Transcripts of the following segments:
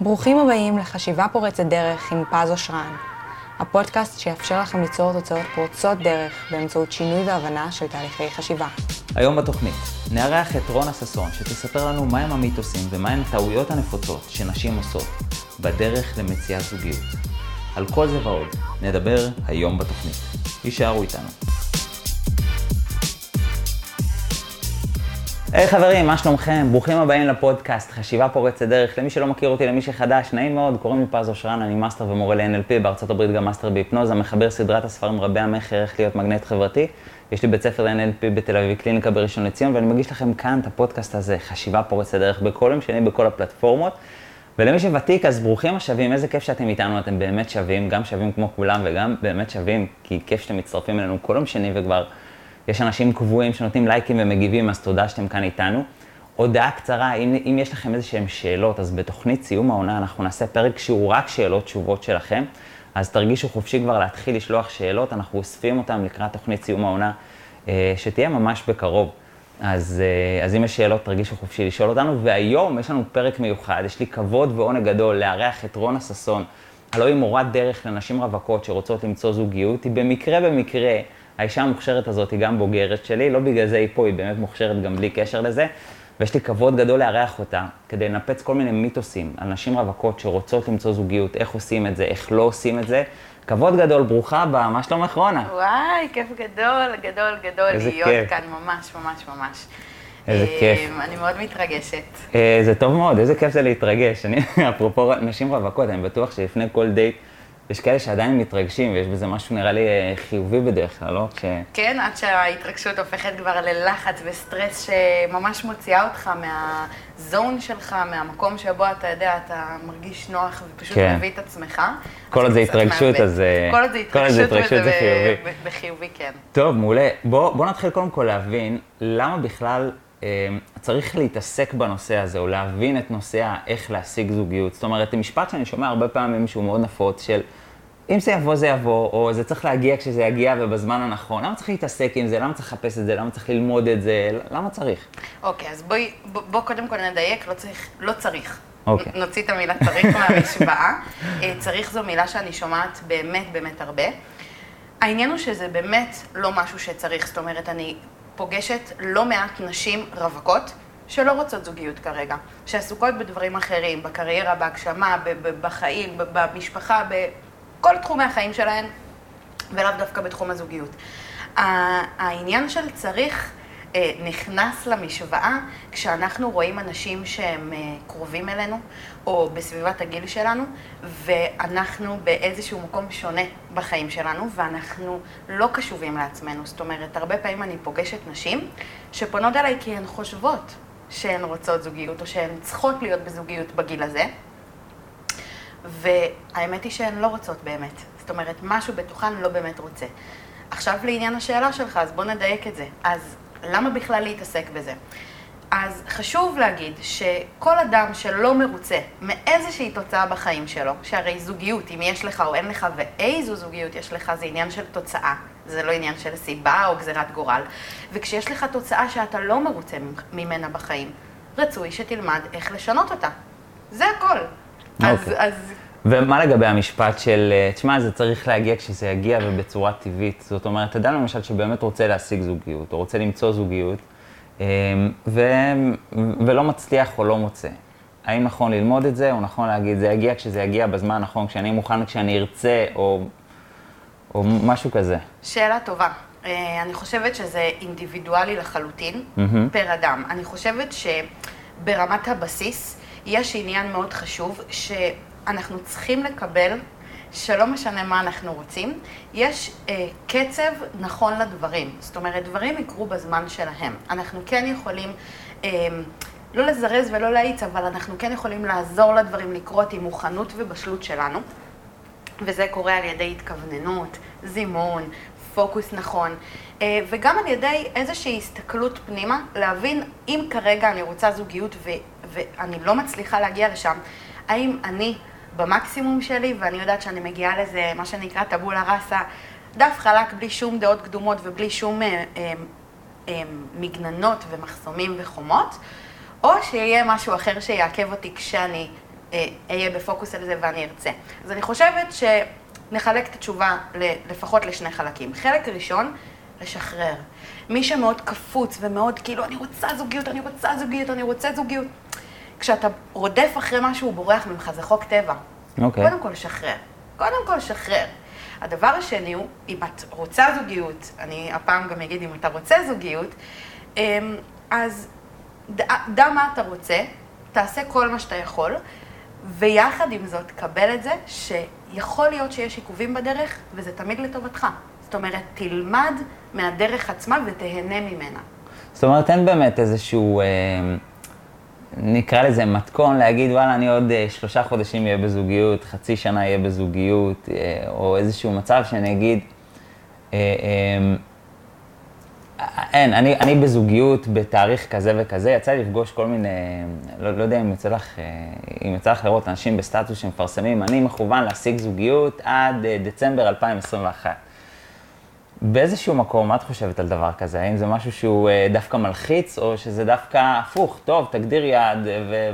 ברוכים הבאים לחשיבה פורצת דרך עם פז אושרן, הפודקאסט שיאפשר לכם ליצור תוצאות פורצות דרך באמצעות שינוי והבנה של תהליכי חשיבה. היום בתוכנית נארח את רונה ששון שתספר לנו מהם המיתוסים ומהן הטעויות הנפוצות שנשים עושות בדרך למציאת זוגיות. על כל זה ועוד נדבר היום בתוכנית. יישארו איתנו. היי hey, חברים, מה שלומכם? ברוכים הבאים לפודקאסט חשיבה פורצת דרך. למי שלא מכיר אותי, למי שחדש, נעים מאוד, קוראים לי פז אושרן, אני מאסטר ומורה ל-NLP, בארצות הברית גם מאסטר בהיפנוזה, מחבר סדרת הספרים רבי המכר, איך להיות מגנט חברתי. יש לי בית ספר ל-NLP בתל אביב, קליניקה בראשון לציון, ואני מגיש לכם כאן את הפודקאסט הזה, חשיבה פורצת דרך, בכל יום שני בכל הפלטפורמות. ולמי שוותיק, אז ברוכים השווים, איזה כיף שאתם איתנו, אתם באמת שווים, גם שווים כמו כולם וגם באמת שווים, כי כיף שאתם מצטרפים אלינו כל יום שני וכבר יש אנשים קבועים שנותנים לייקים ומגיבים, אז תודה שאתם כאן איתנו. הודעה קצרה, אם, אם יש לכם איזה שהן שאלות, אז בתוכנית סיום העונה אנחנו נעשה פרק שהוא רק שאלות תשובות שלכם, אז תרגישו חופשי כבר להתחיל לשלוח שאלות, אנחנו אוספים אותן לקראת תוכנית סיום העונה, אה, שתהיה ממש בקרוב. אז, אה, אז אם יש שאלות, תרגישו חופשי לשאול אותנו. והיום יש לנו פרק מיוחד, יש לי כבוד ועונג גדול לארח את רונה ששון, הלוא היא מורת דרך לנשים רווקות שרוצות למצוא זוגיות. היא במקרה במקרה, האישה המוכשרת הזאת היא גם בוגרת שלי, לא בגלל זה היא פה, היא באמת מוכשרת גם בלי קשר לזה. ויש לי כבוד גדול לארח אותה, כדי לנפץ כל מיני מיתוסים על נשים רווקות שרוצות למצוא זוגיות, איך עושים את זה, איך לא עושים את זה. כבוד גדול, ברוכה הבאה, מה שלומך רונה? וואי, כיף גדול, גדול, גדול להיות כיף. כאן, ממש, ממש, ממש. איזה אה, כיף. אני מאוד מתרגשת. אה, זה טוב מאוד, איזה כיף זה להתרגש. אני, אפרופו נשים רווקות, אני בטוח שלפני כל דייט יש כאלה שעדיין מתרגשים, ויש בזה משהו נראה לי אה, חיובי בדרך כלל, לא? ש... כן, עד שההתרגשות הופכת כבר ללחץ וסטרס שממש מוציאה אותך מהזון שלך, מהמקום שבו אתה יודע, אתה מרגיש נוח ופשוט כן. מביא את עצמך. כל עוד זה התרגשות, אז... אה, כל עוד זה התרגשות, זה חיובי. בחיובי, כן. טוב, מעולה. בוא, בוא נתחיל קודם כל להבין למה בכלל אה, צריך להתעסק בנושא הזה, או להבין את נושא איך להשיג זוגיות. זאת אומרת, משפט שאני שומע הרבה פעמים שהוא מאוד נפוץ, של אם זה יבוא, זה יבוא, או זה צריך להגיע כשזה יגיע ובזמן הנכון. למה צריך להתעסק עם זה? למה צריך לחפש את זה? למה צריך ללמוד את זה? למה צריך? אוקיי, okay, אז בואי, בוא, בוא קודם כל נדייק, לא צריך, לא צריך. Okay. אוקיי. נוציא את המילה צריך מהמשוואה. אה, צריך זו מילה שאני שומעת באמת באמת הרבה. העניין הוא שזה באמת לא משהו שצריך, זאת אומרת, אני פוגשת לא מעט נשים רווקות שלא רוצות זוגיות כרגע, שעסוקות בדברים אחרים, בקריירה, בהגשמה, בחיים, במשפחה, בכל תחומי החיים שלהן, ולאו דווקא בתחום הזוגיות. העניין של צריך אה, נכנס למשוואה כשאנחנו רואים אנשים שהם אה, קרובים אלינו, או בסביבת הגיל שלנו, ואנחנו באיזשהו מקום שונה בחיים שלנו, ואנחנו לא קשובים לעצמנו. זאת אומרת, הרבה פעמים אני פוגשת נשים שפונות אליי כי הן חושבות שהן רוצות זוגיות, או שהן צריכות להיות בזוגיות בגיל הזה, והאמת היא שהן לא רוצות באמת. זאת אומרת, משהו בתוכן לא באמת רוצה. עכשיו לעניין השאלה שלך, אז בוא נדייק את זה. אז למה בכלל להתעסק בזה? אז חשוב להגיד שכל אדם שלא מרוצה מאיזושהי תוצאה בחיים שלו, שהרי זוגיות, אם יש לך או אין לך ואיזו זוגיות יש לך, זה עניין של תוצאה, זה לא עניין של סיבה או גזירת גורל. וכשיש לך תוצאה שאתה לא מרוצה ממנה בחיים, רצוי שתלמד איך לשנות אותה. זה הכל. Okay. אז, אוקיי. אז... ומה לגבי המשפט של, אה, תשמע, זה צריך להגיע כשזה יגיע ובצורה טבעית. זאת אומרת, יודע למשל שבאמת רוצה להשיג זוגיות, או רוצה למצוא זוגיות, ו... ולא מצליח או לא מוצא. האם נכון ללמוד את זה, או נכון להגיד, זה יגיע כשזה יגיע בזמן הנכון, כשאני מוכן, כשאני ארצה, או, או משהו כזה? שאלה טובה. אה, אני חושבת שזה אינדיבידואלי לחלוטין, mm-hmm. פר אדם. אני חושבת שברמת הבסיס יש עניין מאוד חשוב, שאנחנו צריכים לקבל שלא משנה מה אנחנו רוצים, יש אה, קצב נכון לדברים. זאת אומרת, דברים יקרו בזמן שלהם. אנחנו כן יכולים... אה, לא לזרז ולא להאיץ, אבל אנחנו כן יכולים לעזור לדברים לקרות עם מוכנות ובשלות שלנו, וזה קורה על ידי התכווננות, זימון, פוקוס נכון, אה, וגם על ידי איזושהי הסתכלות פנימה, להבין אם כרגע אני רוצה זוגיות ו- ואני לא מצליחה להגיע לשם, האם אני במקסימום שלי, ואני יודעת שאני מגיעה לזה, מה שנקרא טבולה ראסה, דף חלק בלי שום דעות קדומות ובלי שום אה, אה, אה, מגננות ומחסומים וחומות, או שיהיה משהו אחר שיעכב אותי כשאני אהיה בפוקוס על זה ואני ארצה. אז אני חושבת שנחלק את התשובה לפחות לשני חלקים. חלק ראשון, לשחרר. מי שמאוד קפוץ ומאוד כאילו, אני רוצה זוגיות, אני רוצה זוגיות, אני רוצה זוגיות. כשאתה רודף אחרי משהו, הוא בורח ממך, זה חוק טבע. אוקיי. קודם כל, שחרר. קודם כל, שחרר. הדבר השני הוא, אם את רוצה זוגיות, אני הפעם גם אגיד אם אתה רוצה זוגיות, אמ, אז דע מה אתה רוצה, תעשה כל מה שאתה יכול, ויחד עם זאת, קבל את זה שיכול להיות שיש עיכובים בדרך, וזה תמיד לטובתך. זאת אומרת, תלמד מהדרך עצמה ותהנה ממנה. זאת אומרת, אין באמת איזשהו, אה, נקרא לזה מתכון, להגיד, וואלה, אני עוד אה, שלושה חודשים אהיה בזוגיות, חצי שנה אהיה בזוגיות, אה, או איזשהו מצב שאני אגיד, אה, אה, אין, אני, אני בזוגיות בתאריך כזה וכזה, יצא לי לפגוש כל מיני, לא, לא יודע אם יצא לך, אם יצא לך לראות אנשים בסטטוס שמפרסמים, אני מכוון להשיג זוגיות עד דצמבר 2021. באיזשהו מקום, מה את חושבת על דבר כזה? האם זה משהו שהוא אה, דווקא מלחיץ, או שזה דווקא הפוך, טוב, תגדיר יעד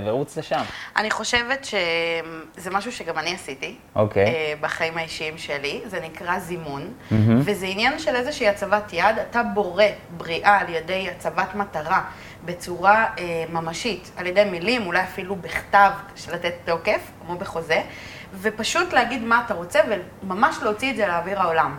ורוץ לשם? אני חושבת שזה משהו שגם אני עשיתי. אוקיי. Okay. בחיים האישיים שלי, זה נקרא זימון, mm-hmm. וזה עניין של איזושהי הצבת יד, אתה בורא בריאה על ידי הצבת מטרה בצורה אה, ממשית, על ידי מילים, אולי אפילו בכתב, של לתת תוקף, כמו בחוזה, ופשוט להגיד מה אתה רוצה, וממש להוציא את זה לאוויר העולם.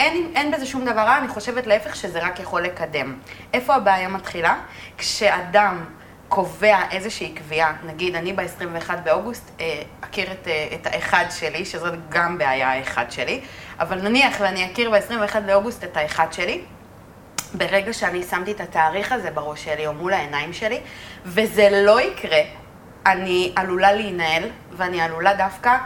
אין, אין בזה שום דבר רע, אני חושבת להפך שזה רק יכול לקדם. איפה הבעיה מתחילה? כשאדם קובע איזושהי קביעה, נגיד אני ב-21 באוגוסט אה, אכיר את, אה, את האחד שלי, שזאת גם בעיה האחד שלי, אבל נניח ואני אכיר ב-21 באוגוסט את האחד שלי, ברגע שאני שמתי את התאריך הזה בראש שלי או מול העיניים שלי, וזה לא יקרה, אני עלולה להינעל, ואני עלולה דווקא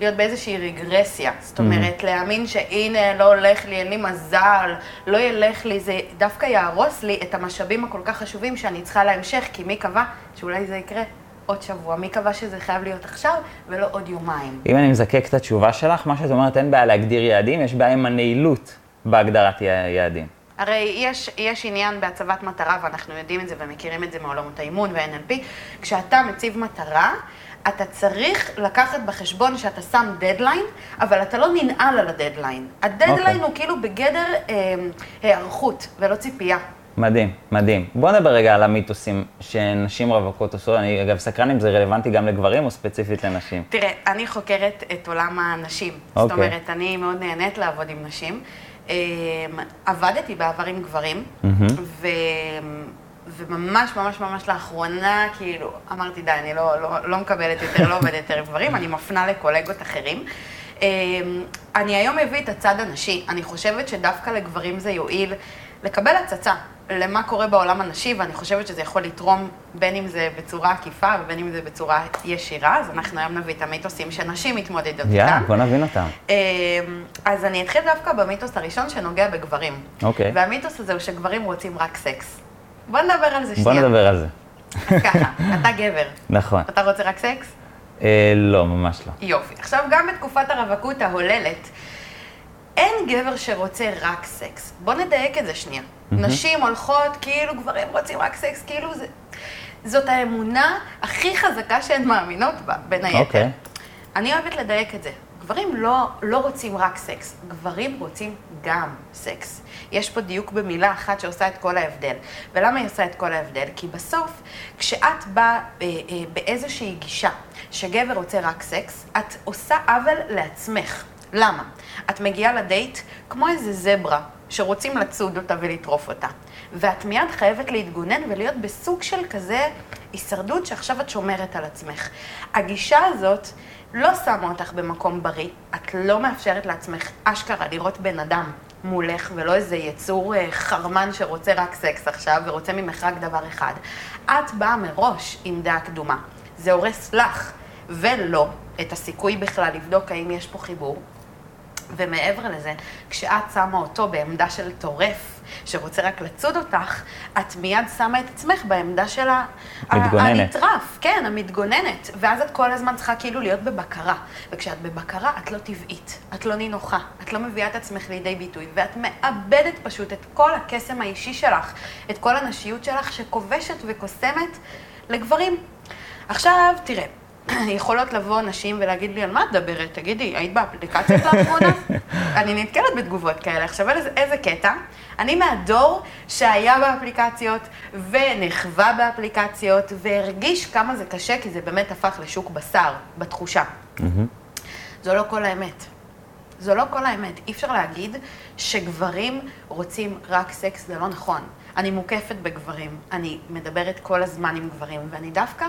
להיות באיזושהי רגרסיה. זאת אומרת, mm-hmm. להאמין שהנה, לא הולך לי, אין לי מזל, לא ילך לי, זה דווקא יהרוס לי את המשאבים הכל כך חשובים שאני צריכה להמשך, כי מי קבע שאולי זה יקרה עוד שבוע? מי קבע שזה חייב להיות עכשיו ולא עוד יומיים? אם אני מזקק את התשובה שלך, מה שאת אומרת, אין בעיה להגדיר יעדים, יש בעיה עם הנעילות בהגדרת יעדים. הרי יש, יש עניין בהצבת מטרה, ואנחנו יודעים את זה ומכירים את זה מעולמות האימון וה-NLP, כשאתה מציב מטרה, אתה צריך לקחת בחשבון שאתה שם דדליין, אבל אתה לא ננעל על הדדליין. הדדליין okay. הוא כאילו בגדר אה, היערכות ולא ציפייה. מדהים, מדהים. בוא נדבר רגע על המיתוסים שנשים רווקות עושות. אני אגב סקרן אם זה רלוונטי גם לגברים או ספציפית לנשים. תראה, אני חוקרת את עולם הנשים. Okay. זאת אוקיי. אומרת, אני מאוד נהנית לעבוד עם נשים. אה, עבדתי בעבר עם גברים, mm-hmm. וממש ממש ממש לאחרונה, כאילו, אמרתי, די, אני לא, לא, לא מקבלת יותר, לא עובדת יותר גברים, אני מפנה לקולגות אחרים. אמ, אני היום מביא את הצד הנשי. אני חושבת שדווקא לגברים זה יועיל לקבל הצצה למה קורה בעולם הנשי, ואני חושבת שזה יכול לתרום בין אם זה בצורה עקיפה ובין אם זה בצורה ישירה, אז אנחנו היום נביא את המיתוסים שנשים מתמודדות איתם. יאללה, בוא נבין אותם. אמ, אז אני אתחיל דווקא במיתוס הראשון שנוגע בגברים. אוקיי. והמיתוס הזה הוא שגברים רוצים רק סקס. בוא נדבר על זה שנייה. בוא נדבר על זה. אז ככה, אתה גבר. נכון. אתה רוצה רק סקס? אה, לא, ממש לא. יופי. עכשיו, גם בתקופת הרווקות ההוללת, אין גבר שרוצה רק סקס. בוא נדייק את זה שנייה. Mm-hmm. נשים הולכות כאילו גברים רוצים רק סקס, כאילו זה... זאת האמונה הכי חזקה שהן מאמינות בה, בין היתר. אוקיי. אני אוהבת לדייק את זה. גברים לא, לא רוצים רק סקס, גברים רוצים גם סקס. יש פה דיוק במילה אחת שעושה את כל ההבדל. ולמה היא עושה את כל ההבדל? כי בסוף, כשאת באה אה, אה, באיזושהי גישה שגבר רוצה רק סקס, את עושה עוול לעצמך. למה? את מגיעה לדייט כמו איזה זברה שרוצים לצוד אותה ולטרוף אותה. ואת מיד חייבת להתגונן ולהיות בסוג של כזה הישרדות שעכשיו את שומרת על עצמך. הגישה הזאת לא שמה אותך במקום בריא, את לא מאפשרת לעצמך אשכרה לראות בן אדם מולך, ולא איזה יצור אה, חרמן שרוצה רק סקס עכשיו, ורוצה ממך רק דבר אחד. את באה מראש עם דעה קדומה. זה הורס לך, ולא את הסיכוי בכלל לבדוק האם יש פה חיבור. ומעבר לזה, כשאת שמה אותו בעמדה של טורף, שרוצה רק לצוד אותך, את מיד שמה את עצמך בעמדה של הנטרף, כן, המתגוננת. ואז את כל הזמן צריכה כאילו להיות בבקרה. וכשאת בבקרה, את לא טבעית, את לא נינוחה, את לא מביאה את עצמך לידי ביטוי, ואת מאבדת פשוט את כל הקסם האישי שלך, את כל הנשיות שלך שכובשת וקוסמת לגברים. עכשיו, תראה, יכולות לבוא נשים ולהגיד לי, על מה את מדברת? תגידי, היית באפליקציות לאחרונה? אני נתקלת בתגובות כאלה. עכשיו, איזה, איזה קטע? אני מהדור שהיה באפליקציות ונחווה באפליקציות והרגיש כמה זה קשה, כי זה באמת הפך לשוק בשר, בתחושה. זו לא כל האמת. זו לא כל האמת. אי אפשר להגיד שגברים רוצים רק סקס, זה לא נכון. אני מוקפת בגברים, אני מדברת כל הזמן עם גברים, ואני דווקא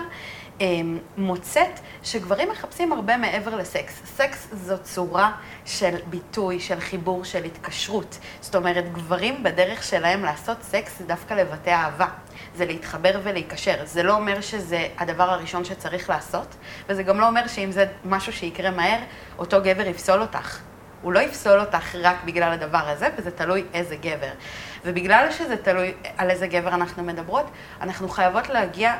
מוצאת שגברים מחפשים הרבה מעבר לסקס. סקס זו צורה של ביטוי, של חיבור, של התקשרות. זאת אומרת, גברים בדרך שלהם לעשות סקס זה דווקא לבטא אהבה. זה להתחבר ולהיקשר. זה לא אומר שזה הדבר הראשון שצריך לעשות, וזה גם לא אומר שאם זה משהו שיקרה מהר, אותו גבר יפסול אותך. הוא לא יפסול אותך רק בגלל הדבר הזה, וזה תלוי איזה גבר. ובגלל שזה תלוי על איזה גבר אנחנו מדברות, אנחנו חייבות להגיע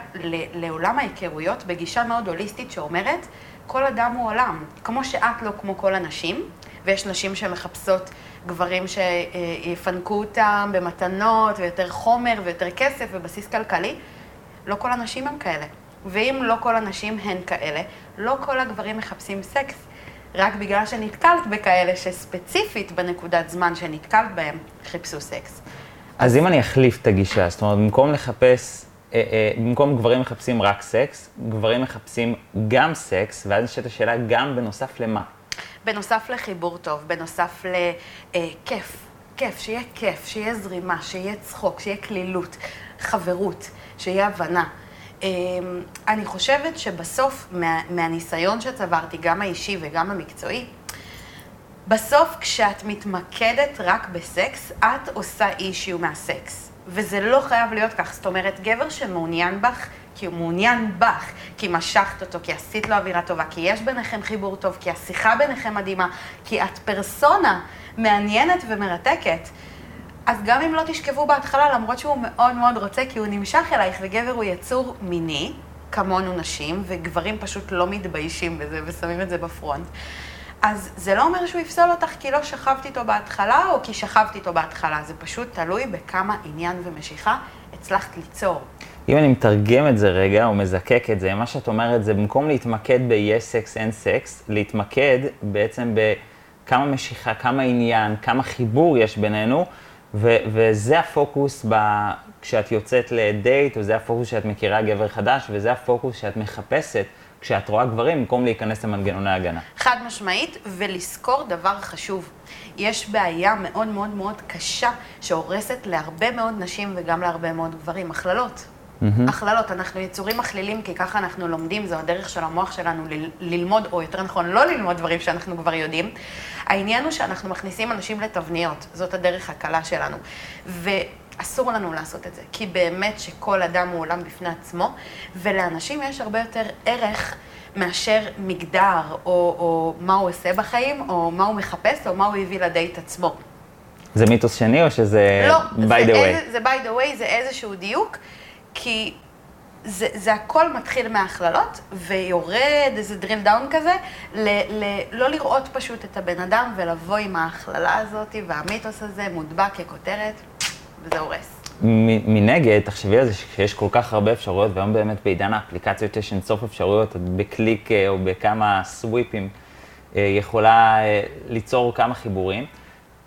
לעולם ההיכרויות בגישה מאוד הוליסטית שאומרת, כל אדם הוא עולם. כמו שאת לא כמו כל הנשים, ויש נשים שמחפשות גברים שיפנקו אותם במתנות, ויותר חומר, ויותר כסף, ובסיס כלכלי, לא כל הנשים הם כאלה. ואם לא כל הנשים הן כאלה, לא כל הגברים מחפשים סקס. רק בגלל שנתקלת בכאלה שספציפית בנקודת זמן שנתקלת בהם, חיפשו סקס. אז אם אני אחליף את הגישה, זאת אומרת, במקום לחפש, אה, אה, במקום גברים מחפשים רק סקס, גברים מחפשים גם סקס, ואז נשאלת השאלה גם בנוסף למה? בנוסף לחיבור טוב, בנוסף לכיף, אה, כיף, שיהיה כיף, שיהיה זרימה, שיהיה צחוק, שיהיה כלילות, חברות, שיהיה הבנה. אמ, אני חושבת שבסוף, מה, מהניסיון שצברתי, גם האישי וגם המקצועי, בסוף כשאת מתמקדת רק בסקס, את עושה אישיו מהסקס. וזה לא חייב להיות כך. זאת אומרת, גבר שמעוניין בך, כי הוא מעוניין בך, כי משכת אותו, כי עשית לו אווירה טובה, כי יש ביניכם חיבור טוב, כי השיחה ביניכם מדהימה, כי את פרסונה מעניינת ומרתקת. אז גם אם לא תשכבו בהתחלה, למרות שהוא מאוד מאוד רוצה, כי הוא נמשך אלייך, וגבר הוא יצור מיני, כמונו נשים, וגברים פשוט לא מתביישים בזה ושמים את זה בפרונט. אז זה לא אומר שהוא יפסול אותך כי לא שכבתי איתו בהתחלה, או כי שכבתי איתו בהתחלה, זה פשוט תלוי בכמה עניין ומשיכה הצלחת ליצור. אם אני מתרגם את זה רגע, או מזקק את זה, מה שאת אומרת זה במקום להתמקד ב-yes סקס, אין סקס, להתמקד בעצם בכמה משיכה, כמה עניין, כמה חיבור יש בינינו, ו- וזה הפוקוס ב- כשאת יוצאת לדייט, וזה הפוקוס שאת מכירה גבר חדש, וזה הפוקוס שאת מחפשת כשאת רואה גברים, במקום להיכנס למנגנוני הגנה. חד משמעית, ולזכור דבר חשוב. יש בעיה מאוד מאוד מאוד קשה שהורסת להרבה מאוד נשים וגם להרבה מאוד גברים, הכללות. Mm-hmm. הכללות, אנחנו יצורים מכלילים כי ככה אנחנו לומדים, זו הדרך של המוח שלנו ל- ללמוד, או יותר נכון, לא ללמוד דברים שאנחנו כבר יודעים. העניין הוא שאנחנו מכניסים אנשים לתבניות, זאת הדרך הקלה שלנו. ואסור לנו לעשות את זה, כי באמת שכל אדם הוא עולם בפני עצמו, ולאנשים יש הרבה יותר ערך מאשר מגדר, או, או מה הוא עושה בחיים, או מה הוא מחפש, או מה הוא הביא לדייט עצמו. זה מיתוס שני או שזה לא, by the way? איזה, זה by the way, זה איזשהו דיוק, כי זה, זה הכל מתחיל מהכללות, ויורד איזה drill down כזה, ל, ל, לא לראות פשוט את הבן אדם ולבוא עם ההכללה הזאת והמיתוס הזה מודבק ככותרת, וזה הורס. מנגד, תחשבי על זה שיש כל כך הרבה אפשרויות, והיום באמת בעידן האפליקציות יש אינסוף אפשרויות, את בקליק אה, או בכמה סוויפים אה, יכולה אה, ליצור כמה חיבורים.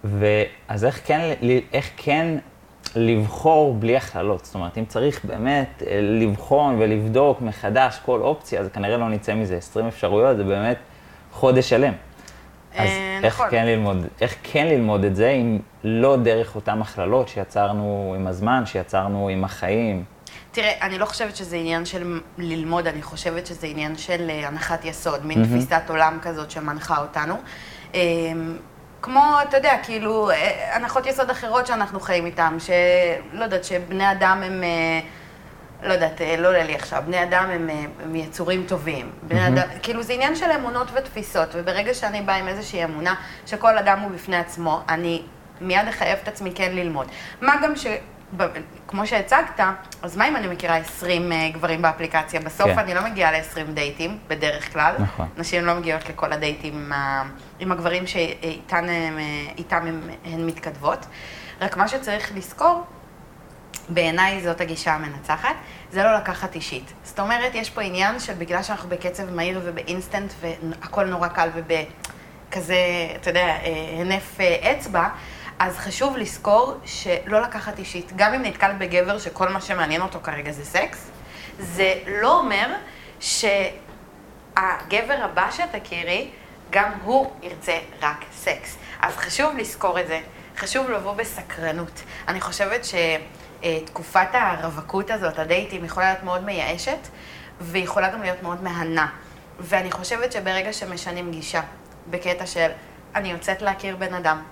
ואז איך כן, איך כן לבחור בלי הכללות. זאת אומרת, אם צריך באמת אה, לבחון ולבדוק מחדש כל אופציה, אז כנראה לא נצא מזה 20 אפשרויות, זה באמת חודש שלם. אז אה, איך נכון. כן ללמוד, איך כן ללמוד את זה, אם לא דרך אותן הכללות שיצרנו עם הזמן, שיצרנו עם החיים? תראה, אני לא חושבת שזה עניין של ללמוד, אני חושבת שזה עניין של אה, הנחת יסוד, מין mm-hmm. תפיסת עולם כזאת שמנחה אותנו. כמו, אתה יודע, כאילו, אה, הנחות יסוד אחרות שאנחנו חיים איתן, שלא יודעת, שבני אדם הם, אה, לא יודעת, אה, לא עולה לי עכשיו, בני אדם הם, הם יצורים טובים. בני mm-hmm. אדם, כאילו, זה עניין של אמונות ותפיסות, וברגע שאני באה עם איזושהי אמונה שכל אדם הוא בפני עצמו, אני מיד אחייב את עצמי כן ללמוד. מה גם ש... כמו שהצגת, אז מה אם אני מכירה 20 אה, גברים באפליקציה? בסוף כן. אני לא מגיעה ל-20 דייטים, בדרך כלל. נכון. נשים לא מגיעות לכל הדייטים עם, עם הגברים שאיתם הם, הן מתכתבות. רק מה שצריך לזכור, בעיניי זאת הגישה המנצחת, זה לא לקחת אישית. זאת אומרת, יש פה עניין של בגלל שאנחנו בקצב מהיר ובאינסטנט והכל נורא קל ובכזה, אתה יודע, אה, הנף אה, אצבע, אז חשוב לזכור שלא לקחת אישית. גם אם נתקל בגבר שכל מה שמעניין אותו כרגע זה סקס, זה לא אומר שהגבר הבא שתכירי, גם הוא ירצה רק סקס. אז חשוב לזכור את זה, חשוב לבוא בסקרנות. אני חושבת שתקופת הרווקות הזאת, הדייטים, יכולה להיות מאוד מייאשת, ויכולה גם להיות מאוד מהנה. ואני חושבת שברגע שמשנים גישה, בקטע של אני יוצאת להכיר בן אדם,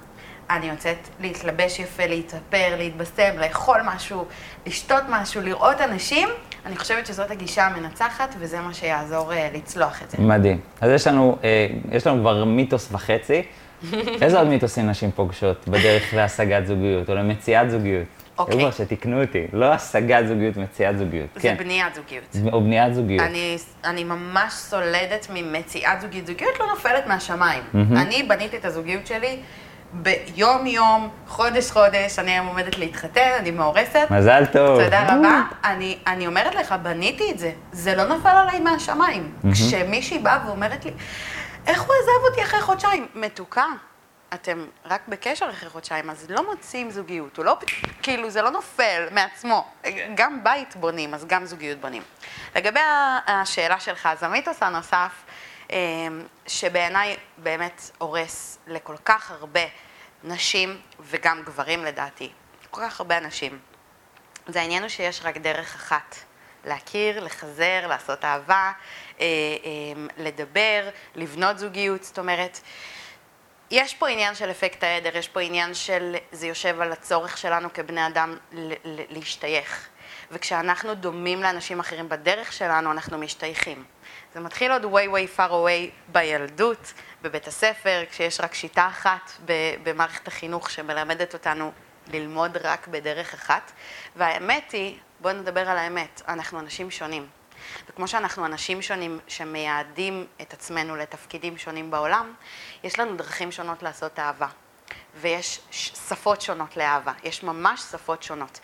אני יוצאת להתלבש יפה, להתאפר, להתבשם, לאכול משהו, לשתות משהו, לראות אנשים, אני חושבת שזאת הגישה המנצחת, וזה מה שיעזור uh, לצלוח את זה. מדהים. אז יש לנו, uh, יש לנו כבר מיתוס וחצי. איזה עוד מיתוסים נשים פוגשות בדרך להשגת זוגיות, או למציאת זוגיות? אוקיי. Okay. שתיקנו אותי, לא השגת זוגיות, מציאת זוגיות. זה כן. בניית זוגיות. או בניית זוגיות. אני, אני ממש סולדת ממציאת זוגיות. זוגיות לא נופלת מהשמיים. Mm-hmm. אני בניתי את הזוגיות שלי ביום-יום, חודש-חודש, אני היום עומדת להתחתן, אני מאורסת. מזל טוב. תודה רבה. אני, אני אומרת לך, בניתי את זה. זה לא נפל עליי מהשמיים. כשמישהי באה ואומרת לי, איך הוא עזב אותי אחרי חודשיים? מתוקה, אתם רק בקשר אחרי חודשיים, אז לא מוצאים זוגיות. הוא לא, כאילו, זה לא נופל מעצמו. גם בית בונים, אז גם זוגיות בונים. לגבי השאלה שלך, אז המיתוס הנוסף, שבעיניי באמת הורס לכל כך הרבה נשים, וגם גברים לדעתי, כל כך הרבה אנשים. זה העניין הוא שיש רק דרך אחת, להכיר, לחזר, לעשות אהבה, אה, אמ, לדבר, לבנות זוגיות, זאת אומרת, יש פה עניין של אפקט העדר, יש פה עניין של, זה יושב על הצורך שלנו כבני אדם להשתייך. וכשאנחנו דומים לאנשים אחרים בדרך שלנו, אנחנו משתייכים. זה מתחיל עוד way way far away בילדות, בבית הספר, כשיש רק שיטה אחת במערכת החינוך שמלמדת אותנו ללמוד רק בדרך אחת. והאמת היא, בואו נדבר על האמת, אנחנו אנשים שונים. וכמו שאנחנו אנשים שונים שמייעדים את עצמנו לתפקידים שונים בעולם, יש לנו דרכים שונות לעשות אהבה. ויש שפות שונות לאהבה, יש ממש שפות שונות.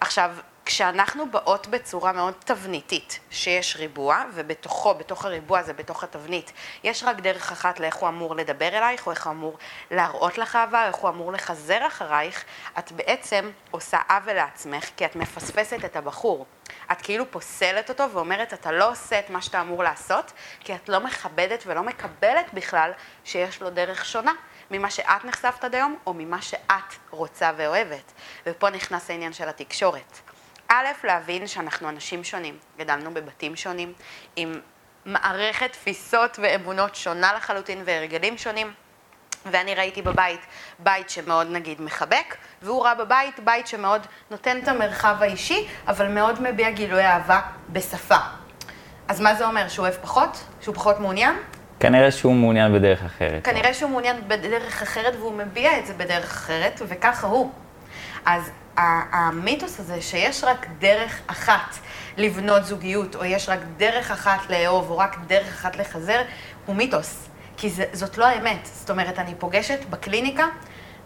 עכשיו, כשאנחנו באות בצורה מאוד תבניתית, שיש ריבוע, ובתוכו, בתוך הריבוע זה בתוך התבנית, יש רק דרך אחת לאיך הוא אמור לדבר אלייך, או איך הוא אמור להראות לך אהבה, איך הוא אמור לחזר אחרייך, את בעצם עושה עוול לעצמך, כי את מפספסת את הבחור. את כאילו פוסלת אותו ואומרת, אתה לא עושה את מה שאתה אמור לעשות, כי את לא מכבדת ולא מקבלת בכלל שיש לו דרך שונה. ממה שאת נחשפת עד היום, או ממה שאת רוצה ואוהבת. ופה נכנס העניין של התקשורת. א', להבין שאנחנו אנשים שונים, גדלנו בבתים שונים, עם מערכת תפיסות ואמונות שונה לחלוטין והרגלים שונים. ואני ראיתי בבית בית שמאוד נגיד מחבק, והוא ראה בבית בית שמאוד נותן את המרחב האישי, אבל מאוד מביע גילוי אהבה בשפה. אז מה זה אומר? שהוא אוהב פחות? שהוא פחות מעוניין? כנראה שהוא מעוניין בדרך אחרת. כנראה שהוא מעוניין בדרך אחרת והוא מביע את זה בדרך אחרת, וככה הוא. אז המיתוס הזה שיש רק דרך אחת לבנות זוגיות, או יש רק דרך אחת לאהוב, או רק דרך אחת לחזר, הוא מיתוס. כי זה, זאת לא האמת. זאת אומרת, אני פוגשת בקליניקה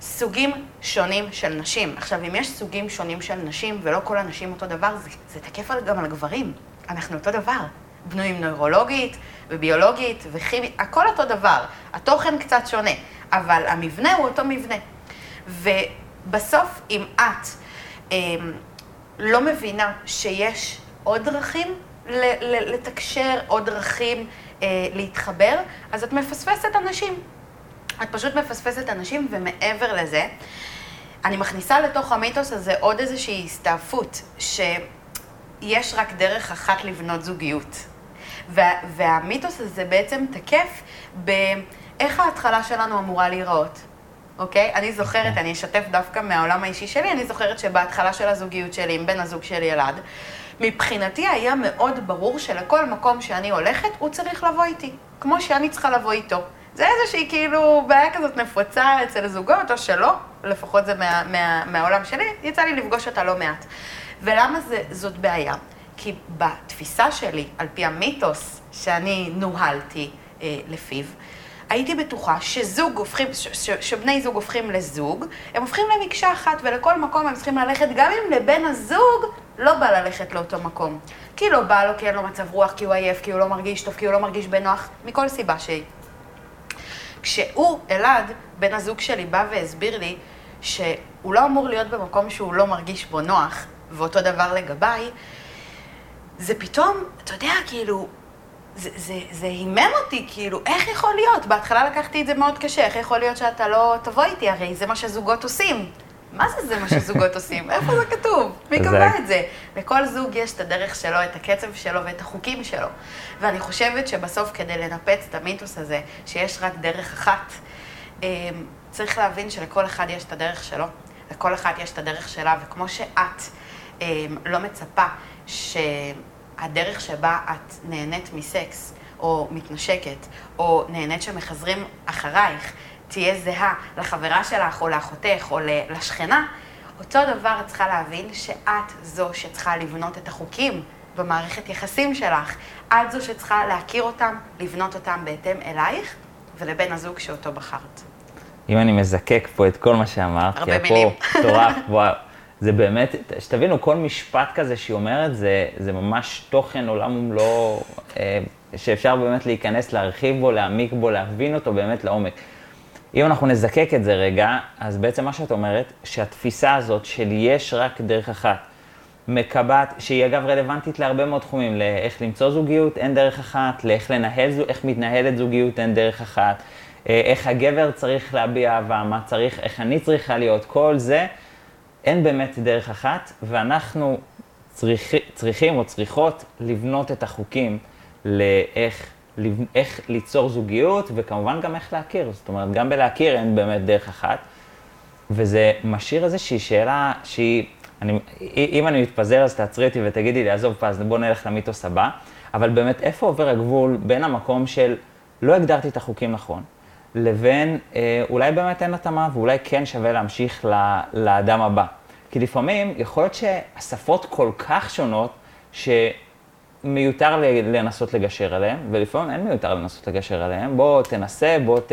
סוגים שונים של נשים. עכשיו, אם יש סוגים שונים של נשים, ולא כל הנשים אותו דבר, זה, זה תקף גם על גברים. אנחנו אותו דבר. בנויים נוירולוגית, וביולוגית, וכימית, הכל אותו דבר. התוכן קצת שונה, אבל המבנה הוא אותו מבנה. ובסוף, אם את אה, לא מבינה שיש עוד דרכים לתקשר, עוד דרכים אה, להתחבר, אז את מפספסת אנשים. את פשוט מפספסת אנשים, ומעבר לזה, אני מכניסה לתוך המיתוס הזה עוד איזושהי הסתעפות, שיש רק דרך אחת לבנות זוגיות. וה, והמיתוס הזה בעצם תקף באיך ההתחלה שלנו אמורה להיראות. אוקיי? אני זוכרת, אוקיי. אני אשתף דווקא מהעולם האישי שלי, אני זוכרת שבהתחלה של הזוגיות שלי עם בן הזוג שלי ילד, מבחינתי היה מאוד ברור שלכל מקום שאני הולכת, הוא צריך לבוא איתי, כמו שאני צריכה לבוא איתו. זה איזושהי כאילו בעיה כזאת נפוצה אצל זוגות, או שלא, לפחות זה מה, מה, מהעולם שלי, יצא לי לפגוש אותה לא מעט. ולמה זה, זאת בעיה? כי בתפיסה שלי, על פי המיתוס שאני נוהלתי אה, לפיו, הייתי בטוחה שזוג הופכים, ש, ש, שבני זוג הופכים לזוג, הם הופכים למקשה אחת, ולכל מקום הם צריכים ללכת, גם אם לבן הזוג לא בא ללכת לאותו מקום. כי לא בא לו, כי אין לו מצב רוח, כי הוא עייף, כי הוא לא מרגיש טוב, כי הוא לא מרגיש בנוח, מכל סיבה שהיא. כשהוא, אלעד, בן הזוג שלי, בא והסביר לי שהוא לא אמור להיות במקום שהוא לא מרגיש בו נוח, ואותו דבר לגביי, זה פתאום, אתה יודע, כאילו, זה, זה, זה הימם אותי, כאילו, איך יכול להיות? בהתחלה לקחתי את זה מאוד קשה, איך יכול להיות שאתה לא תבוא איתי? הרי זה מה שזוגות עושים. מה זה זה מה שזוגות עושים? איפה זה כתוב? מי קבע את זה? לכל זוג יש את הדרך שלו, את הקצב שלו ואת החוקים שלו. ואני חושבת שבסוף כדי לנפץ את המיתוס הזה, שיש רק דרך אחת, אמ, צריך להבין שלכל אחד יש את הדרך שלו, לכל אחד יש את הדרך שלה, וכמו שאת אמ, לא מצפה שהדרך שבה את נהנית מסקס, או מתנשקת, או נהנית שמחזרים אחרייך, תהיה זהה לחברה שלך, או לאחותך, או לשכנה, אותו דבר את צריכה להבין שאת זו שצריכה לבנות את החוקים במערכת יחסים שלך. את זו שצריכה להכיר אותם, לבנות אותם בהתאם אלייך ולבן הזוג שאותו בחרת. אם אני מזקק פה את כל מה שאמרת, הרבה מילים. פה וואו. זה באמת, שתבינו, כל משפט כזה שהיא אומרת, זה, זה ממש תוכן עולם ומלואו, אה, שאפשר באמת להיכנס, להרחיב בו, להעמיק בו, להבין אותו באמת לעומק. אם אנחנו נזקק את זה רגע, אז בעצם מה שאת אומרת, שהתפיסה הזאת של יש רק דרך אחת, מקבעת, שהיא אגב רלוונטית להרבה מאוד תחומים, לאיך למצוא זוגיות, אין דרך אחת, לאיך לנהל, איך מתנהלת זוגיות, אין דרך אחת, אה, איך הגבר צריך להביע אהבה, מה צריך, איך אני צריכה להיות, כל זה, אין באמת דרך אחת, ואנחנו צריך, צריכים או צריכות לבנות את החוקים לאיך איך ליצור זוגיות, וכמובן גם איך להכיר. זאת אומרת, גם בלהכיר אין באמת דרך אחת. וזה משאיר איזושהי שאלה שהיא, אני, אם אני מתפזר אז תעצרי אותי ותגידי לי, עזוב פז, בוא נלך למיתוס הבא. אבל באמת, איפה עובר הגבול בין המקום של לא הגדרתי את החוקים נכון, לבין אה, אולי באמת אין התאמה ואולי כן שווה להמשיך ל, לאדם הבא. כי לפעמים יכול להיות שהשפות כל כך שונות, ש... מיותר לנסות לגשר עליהם, ולפעמים אין מיותר לנסות לגשר עליהם. בוא תנסה, בוא ת...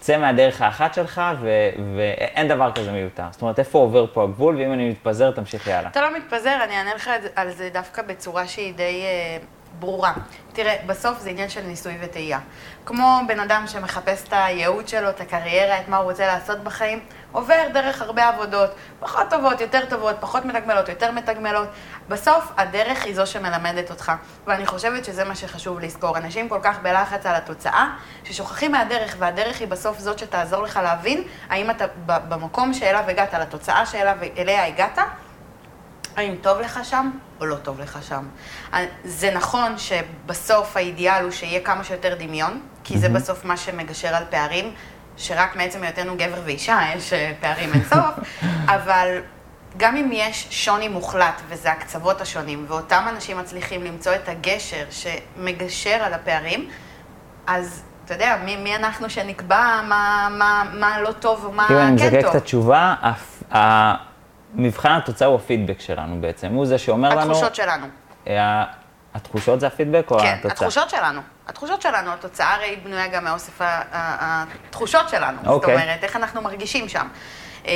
צא מהדרך האחת שלך. ואין דבר כזה מיותר. זאת אומרת, איפה עובר פה הגבול, ואם אני מתפזר, תמשיך הלאה. אתה לא מתפזר, אני אענה לך על זה דווקא בצורה שהיא די אה, ברורה. תראה, בסוף זה עניין של ניסוי וטעייה. כמו בן אדם שמחפש את הייעוד שלו, את הקריירה, את מה הוא רוצה לעשות בחיים, עובר דרך הרבה עבודות, פחות טובות, יותר טובות, פחות מתגמלות, יותר מתגמלות. בסוף הדרך היא זו שמלמדת אותך, ואני חושבת שזה מה שחשוב לזכור. אנשים כל כך בלחץ על התוצאה, ששוכחים מהדרך, והדרך היא בסוף זאת שתעזור לך להבין האם אתה במקום שאליו הגעת, לתוצאה שאליה הגעת, האם טוב לך שם או לא טוב לך שם. זה נכון שבסוף האידיאל הוא שיהיה כמה שיותר דמיון, כי זה בסוף מה שמגשר על פערים, שרק מעצם היותנו גבר ואישה יש אה, פערים אינסוף, אבל גם אם יש שוני מוחלט, וזה הקצוות השונים, ואותם אנשים מצליחים למצוא את הגשר שמגשר על הפערים, אז אתה יודע, מי, מי אנחנו שנקבע מה, מה, מה לא טוב ומה כן טוב? אם אני מזקק את התשובה, מבחן התוצאה הוא הפידבק שלנו בעצם, הוא זה שאומר התחושות לנו... התחושות שלנו. אה, התחושות זה הפידבק או כן, התוצאה? כן, התחושות שלנו. התחושות שלנו, התוצאה הרי בנויה גם מאוסף התחושות שלנו. אוקיי. זאת אומרת, איך אנחנו מרגישים שם. אמ,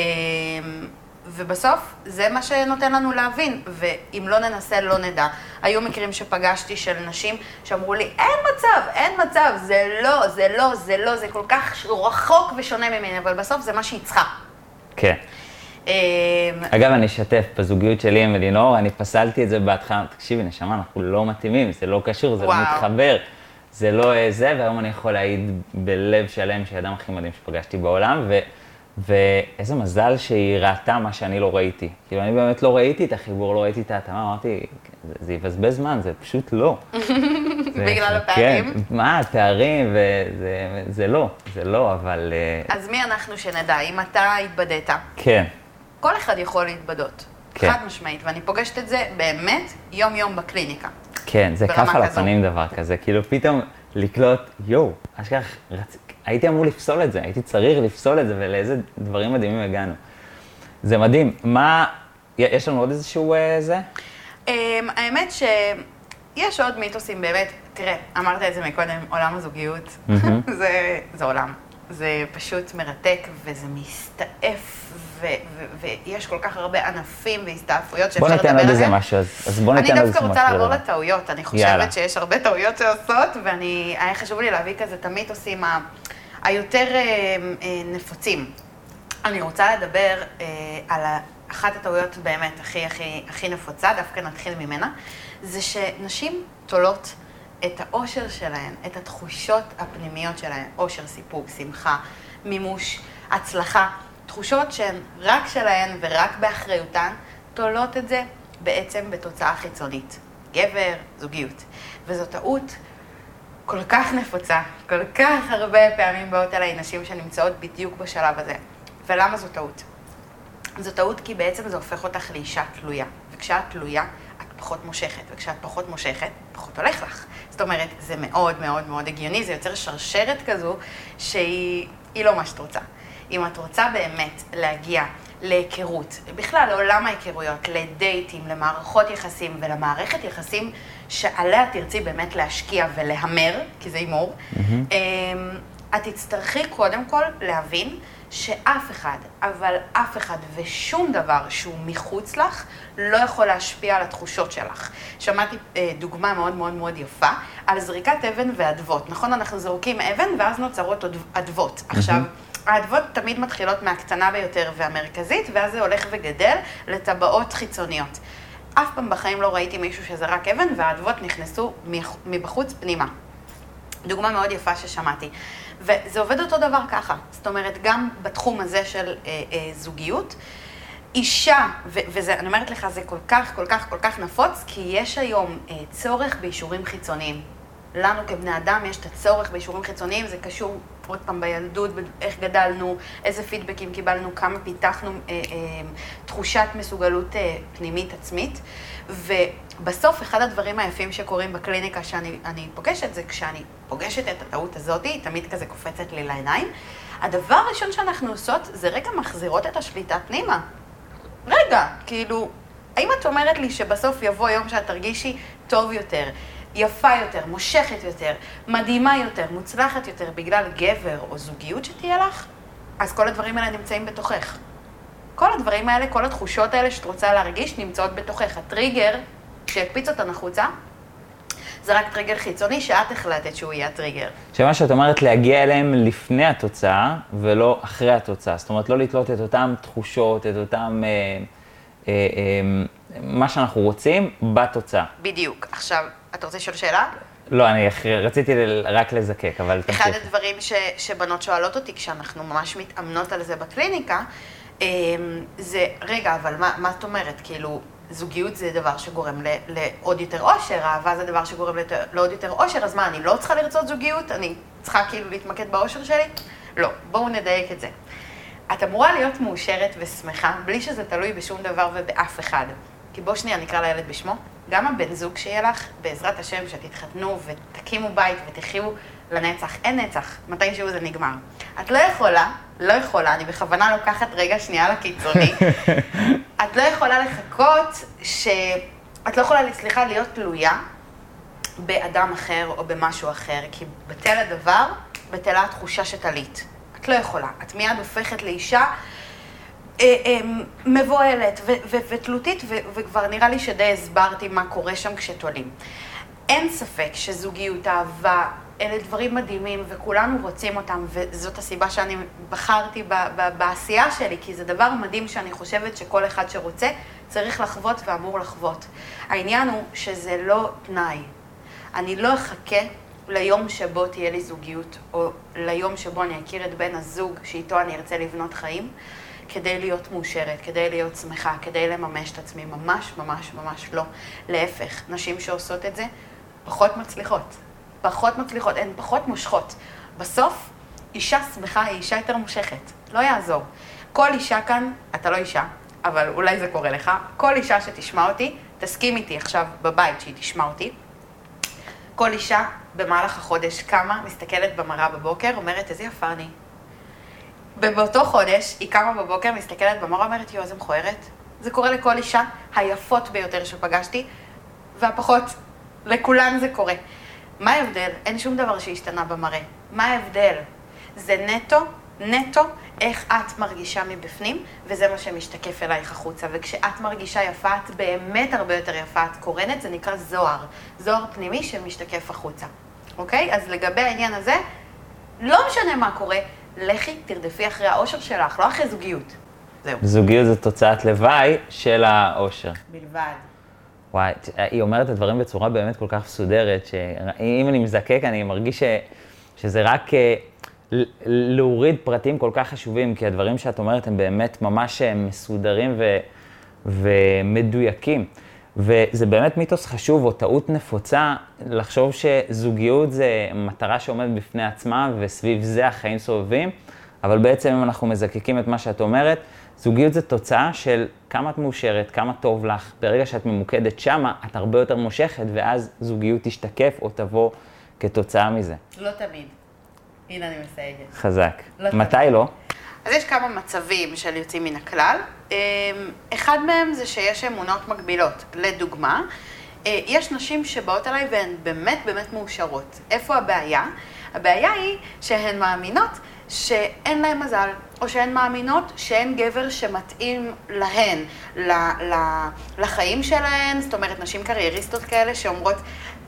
ובסוף, זה מה שנותן לנו להבין, ואם לא ננסה, לא נדע. היו מקרים שפגשתי של נשים שאמרו לי, אין מצב, אין מצב, זה לא, זה לא, זה לא, זה כל כך רחוק ושונה ממני, אבל בסוף זה מה שהיא צריכה. כן. אמ, אגב, אני אשתף, בזוגיות שלי עם אלינור, אני פסלתי את זה בהתחלה, תקשיבי, נשמה, אנחנו לא מתאימים, זה לא קשור, זה לא מתחבר, זה לא אה, זה, והיום אני יכול להעיד בלב שלם שהיא האדם הכי מדהים שפגשתי בעולם, ו... ואיזה מזל שהיא ראתה מה שאני לא ראיתי. כאילו, אני באמת לא ראיתי את החיבור, לא ראיתי את ההתאמה, אמרתי, זה יבזבז זמן, זה פשוט לא. בגלל הפערים? כן, מה, הפערים, וזה לא, זה לא, אבל... אה, אז מי אנחנו שנדע? אם אתה התבדית. כן. כל אחד יכול להתבדות. כן. חד משמעית, ואני פוגשת את זה באמת יום-יום בקליניקה. כן, זה כף על הפנים דבר כזה, כאילו פתאום לקלוט, יואו, אשכח, רצ... הייתי אמור לפסול את זה, הייתי צריך לפסול את זה, ולאיזה דברים מדהימים הגענו. זה מדהים. מה, יש לנו עוד איזשהו אה, זה? Um, האמת שיש עוד מיתוסים באמת, תראה, אמרת את זה מקודם, עולם הזוגיות, זה, זה עולם. זה פשוט מרתק, וזה מסתעף, ויש כל כך הרבה ענפים והסתעפויות שאפשר לדבר עליהם. בוא ניתן עוד איזה משהו, אז, אז בוא ניתן עוד איזה משהו. אני דווקא רוצה לעבור לטעויות, אני חושבת יאללה. שיש הרבה טעויות שעושות, ואני, היה חשוב לי להביא כזה את המיתוסים היותר אה, אה, נפוצים. אני רוצה לדבר אה, על אחת הטעויות באמת הכי הכי הכי נפוצה, דווקא נתחיל ממנה, זה שנשים תולות את האושר שלהן, את התחושות הפנימיות שלהן, אושר, סיפוק, שמחה, מימוש, הצלחה, תחושות שהן רק שלהן ורק באחריותן, תולות את זה בעצם בתוצאה חיצונית. גבר, זוגיות. וזו טעות כל כך נפוצה, כל כך הרבה פעמים באות אליי נשים שנמצאות בדיוק בשלב הזה. ולמה זו טעות? זו טעות כי בעצם זה הופך אותך לאישה תלויה. וכשאת תלויה, את פחות מושכת, וכשאת פחות מושכת, פחות הולך לך. זאת אומרת, זה מאוד מאוד מאוד הגיוני, זה יוצר שרשרת כזו שהיא לא מה שאת רוצה. אם את רוצה באמת להגיע להיכרות, בכלל לעולם ההיכרויות, לדייטים, למערכות יחסים ולמערכת יחסים שעליה תרצי באמת להשקיע ולהמר, כי זה הימור, mm-hmm. את תצטרכי קודם כל להבין שאף אחד, אבל אף אחד ושום דבר שהוא מחוץ לך, לא יכול להשפיע על התחושות שלך. שמעתי אה, דוגמה מאוד מאוד מאוד יפה על זריקת אבן ואדוות. נכון, אנחנו זורקים אבן ואז נוצרות אדוות. Mm-hmm. עכשיו, האדוות תמיד מתחילות מהקטנה ביותר והמרכזית, ואז זה הולך וגדל לטבעות חיצוניות. אף פעם בחיים לא ראיתי מישהו שזרק אבן והאדוות נכנסו מבחוץ פנימה. דוגמה מאוד יפה ששמעתי. וזה עובד אותו דבר ככה. זאת אומרת, גם בתחום הזה של אה, אה, זוגיות, אישה, ואני אומרת לך, זה כל כך, כל כך, כל כך נפוץ, כי יש היום אה, צורך באישורים חיצוניים. לנו כבני אדם יש את הצורך באישורים חיצוניים, זה קשור עוד פעם בילדות, איך גדלנו, איזה פידבקים קיבלנו, כמה פיתחנו אה, אה, תחושת מסוגלות אה, פנימית עצמית. ובסוף, אחד הדברים היפים שקורים בקליניקה שאני פוגשת, זה כשאני פוגשת את הטעות הזאת, היא תמיד כזה קופצת לי לעיניים. הדבר הראשון שאנחנו עושות, זה רגע מחזירות את השליטה פנימה. רגע, כאילו, האם את אומרת לי שבסוף יבוא יום שאת תרגישי טוב יותר, יפה יותר, מושכת יותר, מדהימה יותר, מוצלחת יותר, בגלל גבר או זוגיות שתהיה לך? אז כל הדברים האלה נמצאים בתוכך. כל הדברים האלה, כל התחושות האלה שאת רוצה להרגיש, נמצאות בתוכך. הטריגר שיקפיץ אותן החוצה, זה רק טריגר חיצוני שאת החלטת שהוא יהיה הטריגר. שמה שאת אומרת, להגיע אליהם לפני התוצאה ולא אחרי התוצאה. זאת אומרת, לא לתלות את אותן תחושות, את אותן... אה, אה, אה, מה שאנחנו רוצים בתוצאה. בדיוק. עכשיו, אתה רוצה לשאול שאלה? לא, אני רציתי רק לזקק, אבל תמשיך. אחד הדברים ש, שבנות שואלות אותי כשאנחנו ממש מתאמנות על זה בקליניקה, אמ, זה, רגע, אבל מה, מה את אומרת? כאילו, זוגיות זה דבר שגורם ל, לעוד יותר אושר, אהבה זה דבר שגורם לת, לעוד יותר אושר, אז מה, אני לא צריכה לרצות זוגיות? אני צריכה כאילו להתמקד באושר שלי? לא, בואו נדייק את זה. את אמורה להיות מאושרת ושמחה, בלי שזה תלוי בשום דבר ובאף אחד. כי בוא שנייה נקרא לילד בשמו. גם הבן זוג שיהיה לך, בעזרת השם, שתתחתנו ותקימו בית ותחיו לנצח. אין נצח, מתישהו זה נגמר. את לא יכולה, לא יכולה, אני בכוונה לוקחת רגע שנייה לקיצוני, את לא יכולה לחכות ש... את לא יכולה, סליחה, להיות תלויה באדם אחר או במשהו אחר, כי בטל הדבר, בטלה התחושה שתלית. את לא יכולה. את מיד הופכת לאישה מבוהלת ותלותית, וכבר נראה לי שדי הסברתי מה קורה שם כשתולים. אין ספק שזוגיות, אהבה, אלה דברים מדהימים, וכולנו רוצים אותם, וזאת הסיבה שאני בחרתי בעשייה שלי, כי זה דבר מדהים שאני חושבת שכל אחד שרוצה צריך לחוות ואמור לחוות. העניין הוא שזה לא תנאי. אני לא אחכה ליום שבו תהיה לי זוגיות, או ליום שבו אני אכיר את בן הזוג שאיתו אני ארצה לבנות חיים. כדי להיות מאושרת, כדי להיות שמחה, כדי לממש את עצמי, ממש ממש ממש לא. להפך, נשים שעושות את זה פחות מצליחות. פחות מצליחות, הן פחות מושכות. בסוף, אישה שמחה היא אישה יותר מושכת. לא יעזור. כל אישה כאן, אתה לא אישה, אבל אולי זה קורה לך, כל אישה שתשמע אותי, תסכים איתי עכשיו בבית שהיא תשמע אותי. כל אישה במהלך החודש קמה, מסתכלת במראה בבוקר, אומרת, איזה יפה אני, ובאותו חודש, היא קמה בבוקר, מסתכלת במראה, אומרת, יואו, איזה מכוערת. זה קורה לכל אישה היפות ביותר שפגשתי, והפחות, לכולן זה קורה. מה ההבדל? אין שום דבר שהשתנה במראה. מה ההבדל? זה נטו, נטו, איך את מרגישה מבפנים, וזה מה שמשתקף אלייך החוצה. וכשאת מרגישה יפה, את באמת הרבה יותר יפה, את קורנת, זה נקרא זוהר. זוהר פנימי שמשתקף החוצה. אוקיי? אז לגבי העניין הזה, לא משנה מה קורה, לכי, תרדפי אחרי האושר שלך, לא אחרי זוגיות. זהו. זוגיות זה תוצאת לוואי של האושר. בלבד. וואי, היא אומרת את הדברים בצורה באמת כל כך מסודרת, שאם אני מזקק, אני מרגיש ש, שזה רק אה, להוריד פרטים כל כך חשובים, כי הדברים שאת אומרת הם באמת ממש אה, מסודרים ו, ומדויקים. וזה באמת מיתוס חשוב או טעות נפוצה לחשוב שזוגיות זה מטרה שעומדת בפני עצמה וסביב זה החיים סובבים, אבל בעצם אם אנחנו מזקקים את מה שאת אומרת, זוגיות זה תוצאה של כמה את מאושרת, כמה טוב לך. ברגע שאת ממוקדת שמה, את הרבה יותר מושכת, ואז זוגיות תשתקף או תבוא כתוצאה מזה. לא תמיד. הנה אני מסייגת. חזק. לא מתי תמיד. לא? אז יש כמה מצבים של יוצאים מן הכלל. אמ, אחד מהם זה שיש אמונות מגבילות. לדוגמה, אה, יש נשים שבאות אליי והן באמת באמת מאושרות. איפה הבעיה? הבעיה היא שהן מאמינות שאין להן מזל, או שהן מאמינות שאין גבר שמתאים להן, לחיים שלהן, זאת אומרת, נשים קרייריסטות כאלה שאומרות,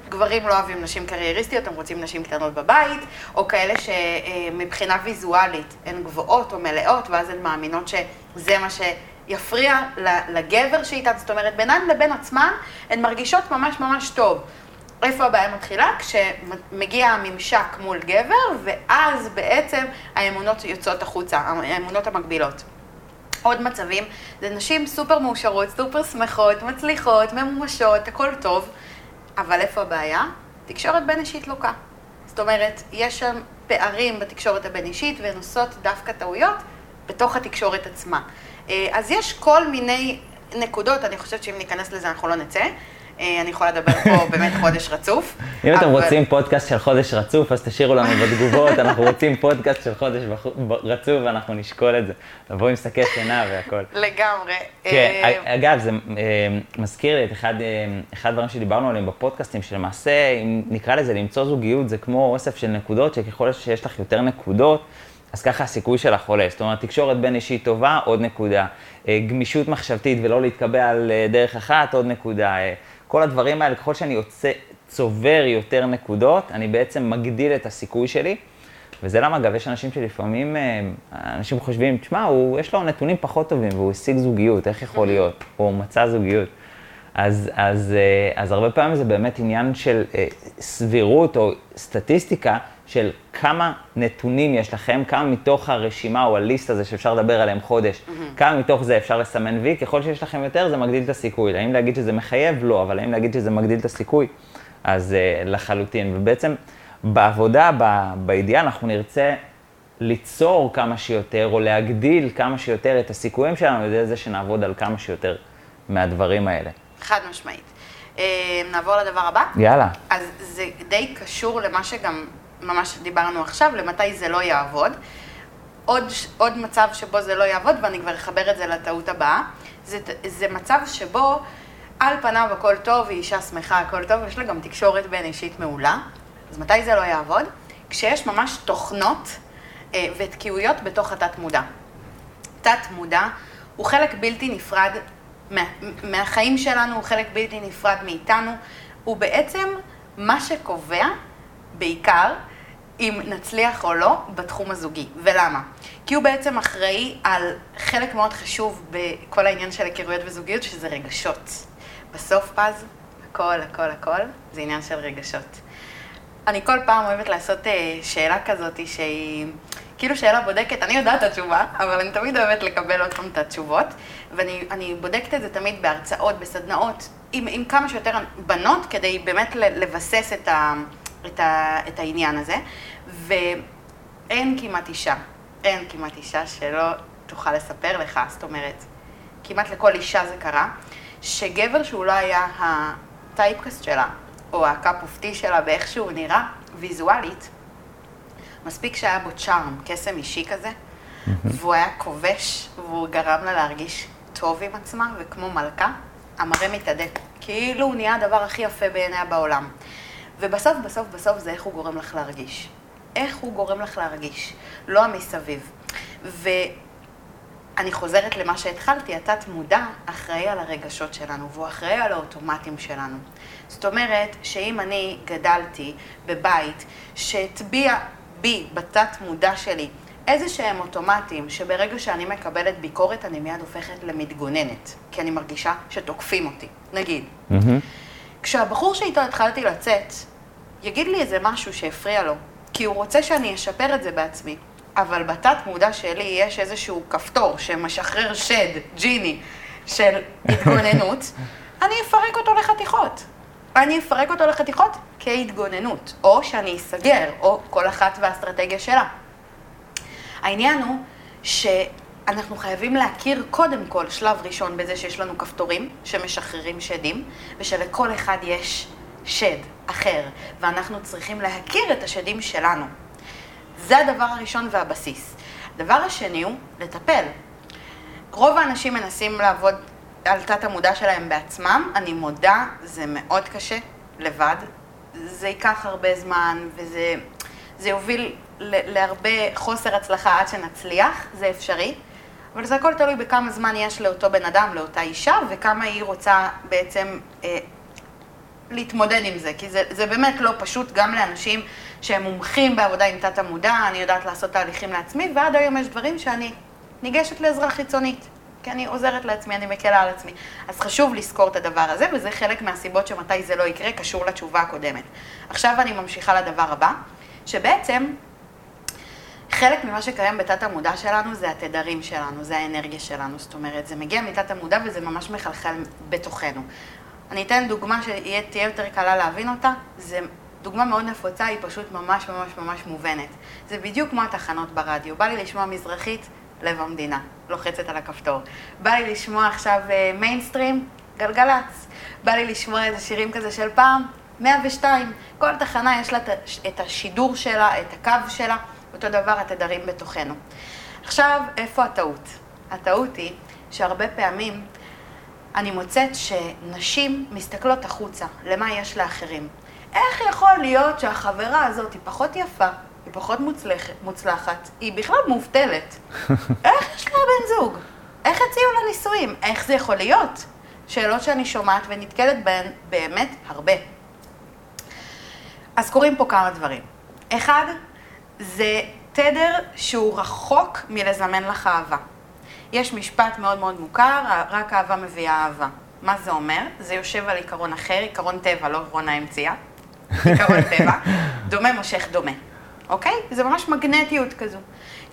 גברים לא אוהבים נשים קרייריסטיות, הם רוצים נשים קטנות בבית, או כאלה שמבחינה ויזואלית הן גבוהות או מלאות, ואז הן מאמינות שזה מה שיפריע לגבר שאיתן, זאת אומרת, בינן לבין עצמן, הן מרגישות ממש ממש טוב. איפה הבעיה מתחילה? כשמגיע הממשק מול גבר, ואז בעצם האמונות יוצאות החוצה, האמונות המקבילות. עוד מצבים, זה נשים סופר מאושרות, סופר שמחות, מצליחות, ממומשות, הכל טוב, אבל איפה הבעיה? תקשורת בין אישית לוקה. זאת אומרת, יש שם פערים בתקשורת הבין אישית והן עושות דווקא טעויות בתוך התקשורת עצמה. אה, אז יש כל מיני נקודות, אני חושבת שאם ניכנס לזה אנחנו לא נצא. אה, אני יכולה לדבר פה באמת חודש רצוף. אם אתם רוצים פודקאסט של חודש רצוף, אז תשאירו לנו בתגובות, אנחנו רוצים פודקאסט של חודש רצוף ואנחנו נשקול את זה. לבוא עם שקי שינה והכל. לגמרי. כן, אה, אגב, זה אה, מזכיר לי את אחד הדברים שדיברנו עליהם בפודקאסטים, שלמעשה, אם נקרא לזה למצוא זוגיות, זה כמו אוסף של נקודות, שככל שיש לך יותר נקודות, אז ככה הסיכוי שלך עולה. זאת אומרת, תקשורת בין אישית טובה, עוד נקודה. גמישות מחשבתית ולא להתקבע על דרך אחת, עוד נקודה. כל הדברים האלה, ככל שאני יוצא, צובר יותר נקודות, אני בעצם מגדיל את הסיכוי שלי. וזה למה, אגב, יש אנשים שלפעמים, אה, אנשים חושבים, תשמע, יש לו נתונים פחות טובים והוא השיג זוגיות, איך יכול להיות? הוא מצא זוגיות. אז, אז, אה, אז הרבה פעמים זה באמת עניין של אה, סבירות או סטטיסטיקה של כמה נתונים יש לכם, כמה מתוך הרשימה או הליסט הזה שאפשר לדבר עליהם חודש, mm-hmm. כמה מתוך זה אפשר לסמן וי, ככל שיש לכם יותר זה מגדיל את הסיכוי. האם להגיד שזה מחייב? לא, אבל האם להגיד שזה מגדיל את הסיכוי? אז uh, לחלוטין. ובעצם בעבודה, ב, בידיעה, אנחנו נרצה ליצור כמה שיותר, או להגדיל כמה שיותר את הסיכויים שלנו, על ידי זה שנעבוד על כמה שיותר מהדברים האלה. חד משמעית. Uh, נעבור לדבר הבא? יאללה. אז זה די קשור למה שגם ממש דיברנו עכשיו, למתי זה לא יעבוד. עוד, עוד מצב שבו זה לא יעבוד, ואני כבר אחבר את זה לטעות הבאה, זה, זה מצב שבו על פניו הכל טוב, היא אישה שמחה, הכל טוב, יש לה גם תקשורת בין אישית מעולה. אז מתי זה לא יעבוד? כשיש ממש תוכנות אה, ותקיעויות בתוך התת-מודע. תת-מודע הוא חלק בלתי נפרד מה, מהחיים שלנו, הוא חלק בלתי נפרד מאיתנו. הוא בעצם מה שקובע בעיקר אם נצליח או לא בתחום הזוגי. ולמה? כי הוא בעצם אחראי על חלק מאוד חשוב בכל העניין של היכרויות וזוגיות, שזה רגשות. בסוף פז, הכל, הכל, הכל, זה עניין של רגשות. אני כל פעם אוהבת לעשות אה, שאלה כזאת שהיא כאילו שאלה בודקת, אני יודעת את התשובה, אבל אני תמיד אוהבת לקבל עוד פעם את התשובות, ואני בודקת את זה תמיד בהרצאות, בסדנאות, עם, עם כמה שיותר בנות, כדי באמת לבסס את ה... את, ה, את העניין הזה, ואין כמעט אישה, אין כמעט אישה שלא תוכל לספר לך, זאת אומרת, כמעט לכל אישה זה קרה, שגבר שהוא לא היה ה typecast שלה, או ה cup of tea שלה באיך שהוא נראה, ויזואלית, מספיק שהיה בו צ'ארם, קסם אישי כזה, והוא היה כובש, והוא גרם לה להרגיש טוב עם עצמה, וכמו מלכה, המראה מתהדק. כאילו הוא נהיה הדבר הכי יפה בעיניה בעולם. ובסוף, בסוף, בסוף זה איך הוא גורם לך להרגיש. איך הוא גורם לך להרגיש, לא המסביב. ואני חוזרת למה שהתחלתי, התת מודע אחראי על הרגשות שלנו, והוא אחראי על האוטומטים שלנו. זאת אומרת, שאם אני גדלתי בבית שהטביע בי, בתת מודע שלי, איזה שהם אוטומטים, שברגע שאני מקבלת ביקורת אני מיד הופכת למתגוננת, כי אני מרגישה שתוקפים אותי. נגיד, mm-hmm. כשהבחור שאיתו התחלתי לצאת, יגיד לי איזה משהו שהפריע לו, כי הוא רוצה שאני אשפר את זה בעצמי, אבל בתת מודע שלי יש איזשהו כפתור שמשחרר שד, ג'יני, של התגוננות, אני אפרק אותו לחתיכות. אני אפרק אותו לחתיכות כהתגוננות, או שאני אסגר, או כל אחת והאסטרטגיה שלה. העניין הוא שאנחנו חייבים להכיר קודם כל שלב ראשון בזה שיש לנו כפתורים שמשחררים שדים, ושלכל אחד יש שד אחר, ואנחנו צריכים להכיר את השדים שלנו. זה הדבר הראשון והבסיס. הדבר השני הוא לטפל. רוב האנשים מנסים לעבוד על תת המודע שלהם בעצמם, אני מודה, זה מאוד קשה, לבד. זה ייקח הרבה זמן, וזה זה יוביל להרבה חוסר הצלחה עד שנצליח, זה אפשרי. אבל זה הכל תלוי בכמה זמן יש לאותו בן אדם, לאותה אישה, וכמה היא רוצה בעצם אה, להתמודד עם זה. כי זה, זה באמת לא פשוט גם לאנשים שהם מומחים בעבודה עם תת המודע, אני יודעת לעשות תהליכים לעצמי, ועד היום יש דברים שאני ניגשת לעזרה חיצונית. כי אני עוזרת לעצמי, אני מקלה על עצמי. אז חשוב לזכור את הדבר הזה, וזה חלק מהסיבות שמתי זה לא יקרה, קשור לתשובה הקודמת. עכשיו אני ממשיכה לדבר הבא, שבעצם חלק ממה שקיים בתת המודע שלנו זה התדרים שלנו, זה האנרגיה שלנו. זאת אומרת, זה מגיע מתת המודע וזה ממש מחלחל בתוכנו. אני אתן דוגמה שתהיה יותר קלה להבין אותה, זה דוגמה מאוד נפוצה, היא פשוט ממש ממש ממש מובנת. זה בדיוק כמו התחנות ברדיו. בא לי לשמוע מזרחית, לב המדינה, לוחצת על הכפתור. בא לי לשמוע עכשיו מיינסטרים, אה, גלגלצ. בא לי לשמוע איזה שירים כזה של פעם, 102. כל תחנה יש לה את השידור שלה, את הקו שלה, אותו דבר התדרים בתוכנו. עכשיו, איפה הטעות? הטעות היא שהרבה פעמים אני מוצאת שנשים מסתכלות החוצה, למה יש לאחרים. איך יכול להיות שהחברה הזאת היא פחות יפה, היא פחות מוצלחת, מוצלחת, היא בכלל מובטלת. איך יש לה בן זוג? איך הציעו לה נישואים? איך זה יכול להיות? שאלות שאני שומעת ונתקלת בהן באמת הרבה. אז קורים פה כמה דברים. אחד, זה תדר שהוא רחוק מלזמן לך אהבה. יש משפט מאוד מאוד מוכר, רק אהבה מביאה אהבה. מה זה אומר? זה יושב על עיקרון אחר, עיקרון טבע, לא רונה המציאה. עיקרון טבע, דומה מושך דומה. אוקיי? זה ממש מגנטיות כזו.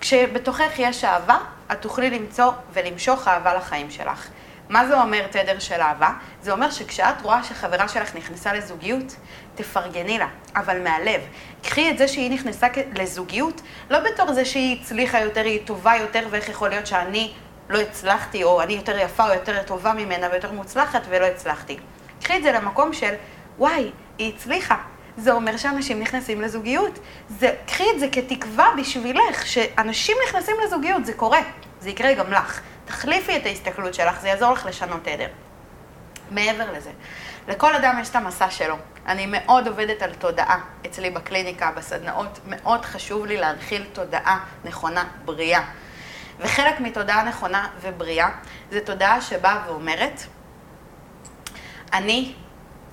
כשבתוכך יש אהבה, את תוכלי למצוא ולמשוך אהבה לחיים שלך. מה זה אומר תדר של אהבה? זה אומר שכשאת רואה שחברה שלך נכנסה לזוגיות, תפרגני לה, אבל מהלב. קחי את זה שהיא נכנסה לזוגיות, לא בתור זה שהיא הצליחה יותר, היא טובה יותר, ואיך יכול להיות שאני לא הצלחתי, או אני יותר יפה או יותר טובה ממנה ויותר מוצלחת ולא הצלחתי. קחי את זה למקום של, וואי, היא הצליחה, זה אומר שאנשים נכנסים לזוגיות. זה, קחי את זה כתקווה בשבילך, שאנשים נכנסים לזוגיות, זה קורה, זה יקרה גם לך. תחליפי את ההסתכלות שלך, זה יעזור לך לשנות עדר. מעבר לזה, לכל אדם יש את המסע שלו. אני מאוד עובדת על תודעה אצלי בקליניקה, בסדנאות, מאוד חשוב לי להנחיל תודעה נכונה, בריאה. וחלק מתודעה נכונה ובריאה זה תודעה שבאה ואומרת, אני,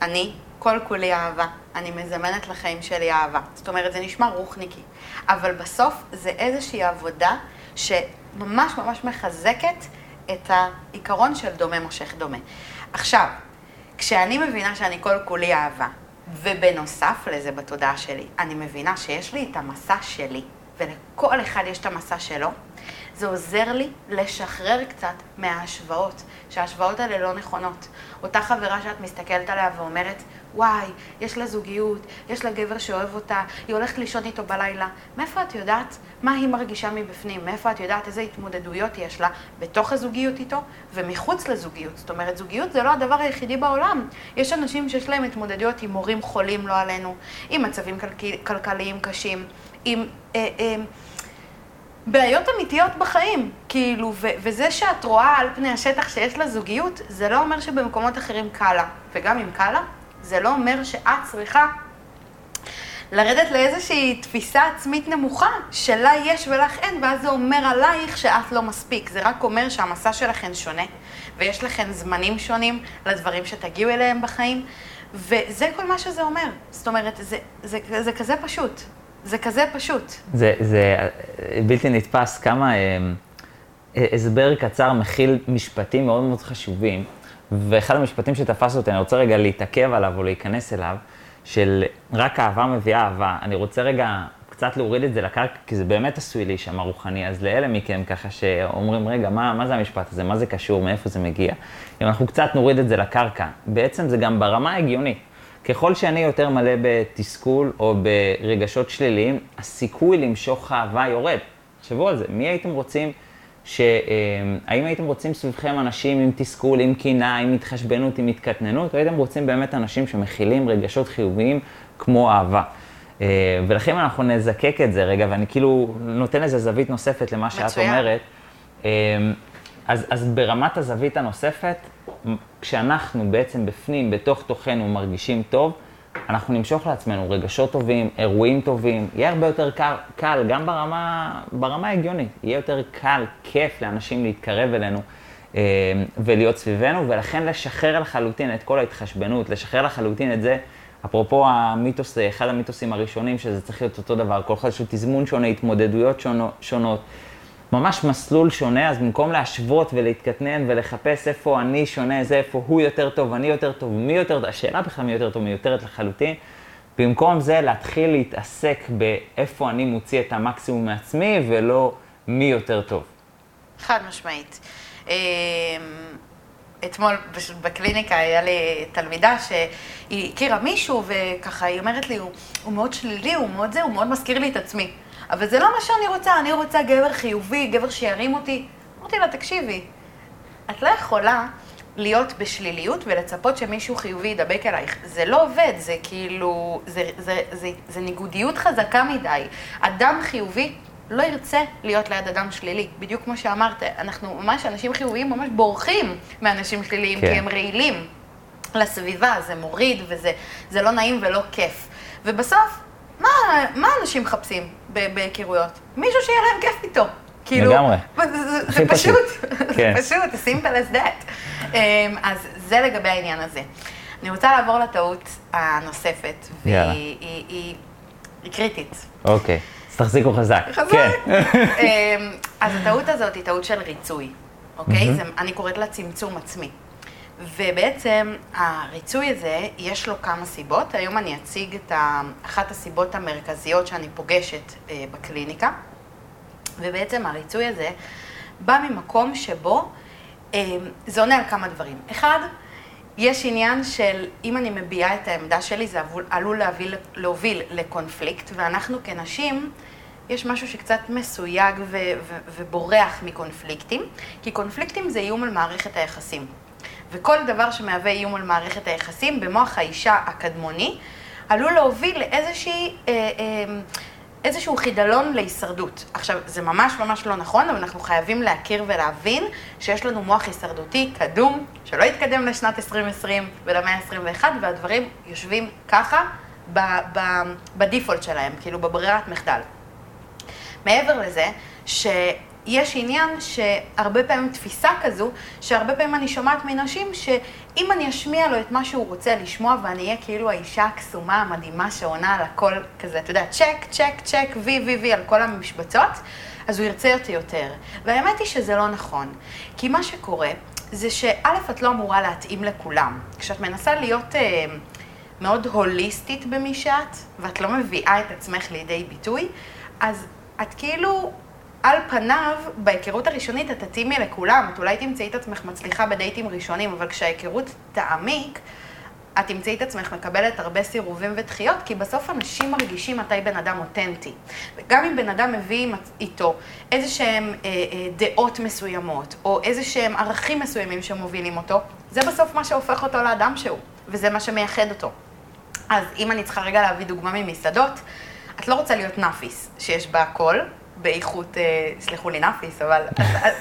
אני, כל כולי אהבה. אני מזמנת לחיים שלי אהבה. זאת אומרת, זה נשמע רוחניקי, אבל בסוף זה איזושהי עבודה שממש ממש מחזקת את העיקרון של דומה מושך דומה. עכשיו, כשאני מבינה שאני כל כולי אהבה, ובנוסף לזה בתודעה שלי, אני מבינה שיש לי את המסע שלי, ולכל אחד יש את המסע שלו, זה עוזר לי לשחרר קצת מההשוואות, שההשוואות האלה לא נכונות. אותה חברה שאת מסתכלת עליה ואומרת, וואי, יש לה זוגיות, יש לה גבר שאוהב אותה, היא הולכת לישון איתו בלילה. מאיפה את יודעת מה היא מרגישה מבפנים? מאיפה את יודעת איזה התמודדויות יש לה בתוך הזוגיות איתו ומחוץ לזוגיות? זאת אומרת, זוגיות זה לא הדבר היחידי בעולם. יש אנשים שיש להם התמודדויות עם הורים חולים, לא עלינו, עם מצבים כלכליים קשים, עם... אה, אה, בעיות אמיתיות בחיים, כאילו, ו- וזה שאת רואה על פני השטח שיש לה זוגיות, זה לא אומר שבמקומות אחרים קל לה. וגם אם קל לה, זה לא אומר שאת צריכה לרדת לאיזושהי תפיסה עצמית נמוכה, שלה יש ולך אין, ואז זה אומר עלייך שאת לא מספיק. זה רק אומר שהמסע שלכם שונה, ויש לכם זמנים שונים לדברים שתגיעו אליהם בחיים, וזה כל מה שזה אומר. זאת אומרת, זה, זה, זה, זה כזה פשוט. זה כזה פשוט. זה, זה בלתי נתפס כמה אה, הסבר קצר מכיל משפטים מאוד מאוד חשובים, ואחד המשפטים שתפס אותי, אני רוצה רגע להתעכב עליו או להיכנס אליו, של רק אהבה מביאה אהבה. אני רוצה רגע קצת להוריד את זה לקרקע, כי זה באמת עשוי להישמע רוחני. אז לאלה מכם ככה שאומרים, רגע, מה, מה זה המשפט הזה? מה זה קשור? מאיפה זה מגיע? אם אנחנו קצת נוריד את זה לקרקע, בעצם זה גם ברמה ההגיונית. ככל שאני יותר מלא בתסכול או ברגשות שליליים, הסיכוי למשוך אהבה יורד. תחשבו על זה, מי הייתם רוצים, ש... אה, האם הייתם רוצים סביבכם אנשים עם תסכול, עם קינה, עם התחשבנות, עם התקטננות, או הייתם רוצים באמת אנשים שמכילים רגשות חיוביים כמו אהבה? אה, ולכן אנחנו נזקק את זה רגע, ואני כאילו נותן איזה זווית נוספת למה שאת מצוין. אומרת. אה, אז, אז ברמת הזווית הנוספת, כשאנחנו בעצם בפנים, בתוך תוכנו, מרגישים טוב, אנחנו נמשוך לעצמנו רגשות טובים, אירועים טובים, יהיה הרבה יותר קל, קל גם ברמה, ברמה ההגיונית, יהיה יותר קל, כיף לאנשים להתקרב אלינו אה, ולהיות סביבנו, ולכן לשחרר לחלוטין את כל ההתחשבנות, לשחרר לחלוטין את זה, אפרופו המיתוס, אחד המיתוסים הראשונים, שזה צריך להיות אותו דבר, כל יש לו תזמון שונה, התמודדויות שונות. שונות. ממש מסלול שונה, אז במקום להשוות ולהתקטנן ולחפש איפה אני שונה, זה איפה הוא יותר טוב, אני יותר טוב, מי יותר טוב, השאלה בכלל מי יותר טוב מיותרת לחלוטין. במקום זה להתחיל להתעסק באיפה אני מוציא את המקסימום מעצמי ולא מי יותר טוב. חד משמעית. אמ, אתמול בקליניקה היה לי תלמידה שהיא הכירה מישהו וככה היא אומרת לי, הוא, הוא מאוד שלילי, הוא מאוד זה, הוא מאוד מזכיר לי את עצמי. אבל זה לא מה שאני רוצה, אני רוצה גבר חיובי, גבר שירים אותי. אמרתי לה, תקשיבי, את לא יכולה להיות בשליליות ולצפות שמישהו חיובי ידבק אלייך. זה לא עובד, זה כאילו, זה, זה, זה, זה, זה ניגודיות חזקה מדי. אדם חיובי לא ירצה להיות ליד אדם שלילי, בדיוק כמו שאמרת. אנחנו ממש, אנשים חיוביים ממש בורחים מאנשים שליליים, כן. כי הם רעילים לסביבה, זה מוריד וזה לא נעים ולא כיף. ובסוף, מה, מה אנשים מחפשים בהיכרויות? מישהו שיהיה להם כיף איתו. כאילו, לגמרי. זה, זה פשוט, כן. זה פשוט, simple as that. אמ, אז זה לגבי העניין הזה. אני רוצה לעבור לטעות הנוספת, והיא היא, היא, היא קריטית. אוקיי, אז תחזיקו חזק. חזק. כן. אמ, אז הטעות הזאת היא טעות של ריצוי, אוקיי? Mm-hmm. זה, אני קוראת לה צמצום עצמי. ובעצם הריצוי הזה, יש לו כמה סיבות. היום אני אציג את אחת הסיבות המרכזיות שאני פוגשת אה, בקליניקה. ובעצם הריצוי הזה בא ממקום שבו אה, זה עונה על כמה דברים. אחד, יש עניין של אם אני מביעה את העמדה שלי, זה עלול להוביל, להוביל לקונפליקט, ואנחנו כנשים, יש משהו שקצת מסויג ו- ו- ובורח מקונפליקטים, כי קונפליקטים זה איום על מערכת היחסים. וכל דבר שמהווה איום על מערכת היחסים במוח האישה הקדמוני, עלול להוביל לאיזושהי... אה, אה, איזשהו חידלון להישרדות. עכשיו, זה ממש ממש לא נכון, אבל אנחנו חייבים להכיר ולהבין שיש לנו מוח הישרדותי קדום, שלא התקדם לשנת 2020 ולמאה ה-21, והדברים יושבים ככה בדיפולט שלהם, כאילו בברירת מחדל. מעבר לזה, ש... יש עניין שהרבה פעמים תפיסה כזו, שהרבה פעמים אני שומעת מנשים שאם אני אשמיע לו את מה שהוא רוצה לשמוע ואני אהיה כאילו האישה הקסומה המדהימה שעונה על הכל כזה, אתה יודע, צ'ק, צ'ק, צ'ק, וי, וי, וי על כל המשבצות, אז הוא ירצה אותי יותר. והאמת היא שזה לא נכון. כי מה שקורה זה שא', את לא אמורה להתאים לכולם. כשאת מנסה להיות אה, מאוד הוליסטית במי שאת, ואת לא מביאה את עצמך לידי ביטוי, אז את כאילו על פניו, בהיכרות הראשונית את תתאימי לכולם, את אולי תמצאי את עצמך מצליחה בדייטים ראשונים, אבל כשההיכרות תעמיק, את תמצאי את עצמך מקבלת הרבה סירובים ודחיות, כי בסוף אנשים מרגישים מתי בן אדם אותנטי. וגם אם בן אדם מביא איתו איזה שהם אה, אה, דעות מסוימות, או איזה שהם ערכים מסוימים שמובילים אותו, זה בסוף מה שהופך אותו לאדם שהוא, וזה מה שמייחד אותו. אז אם אני צריכה רגע להביא דוגמה ממסעדות, את לא רוצה להיות נאפיס, שיש בה הכל, באיכות, אה, סלחו לי נאפיס, אבל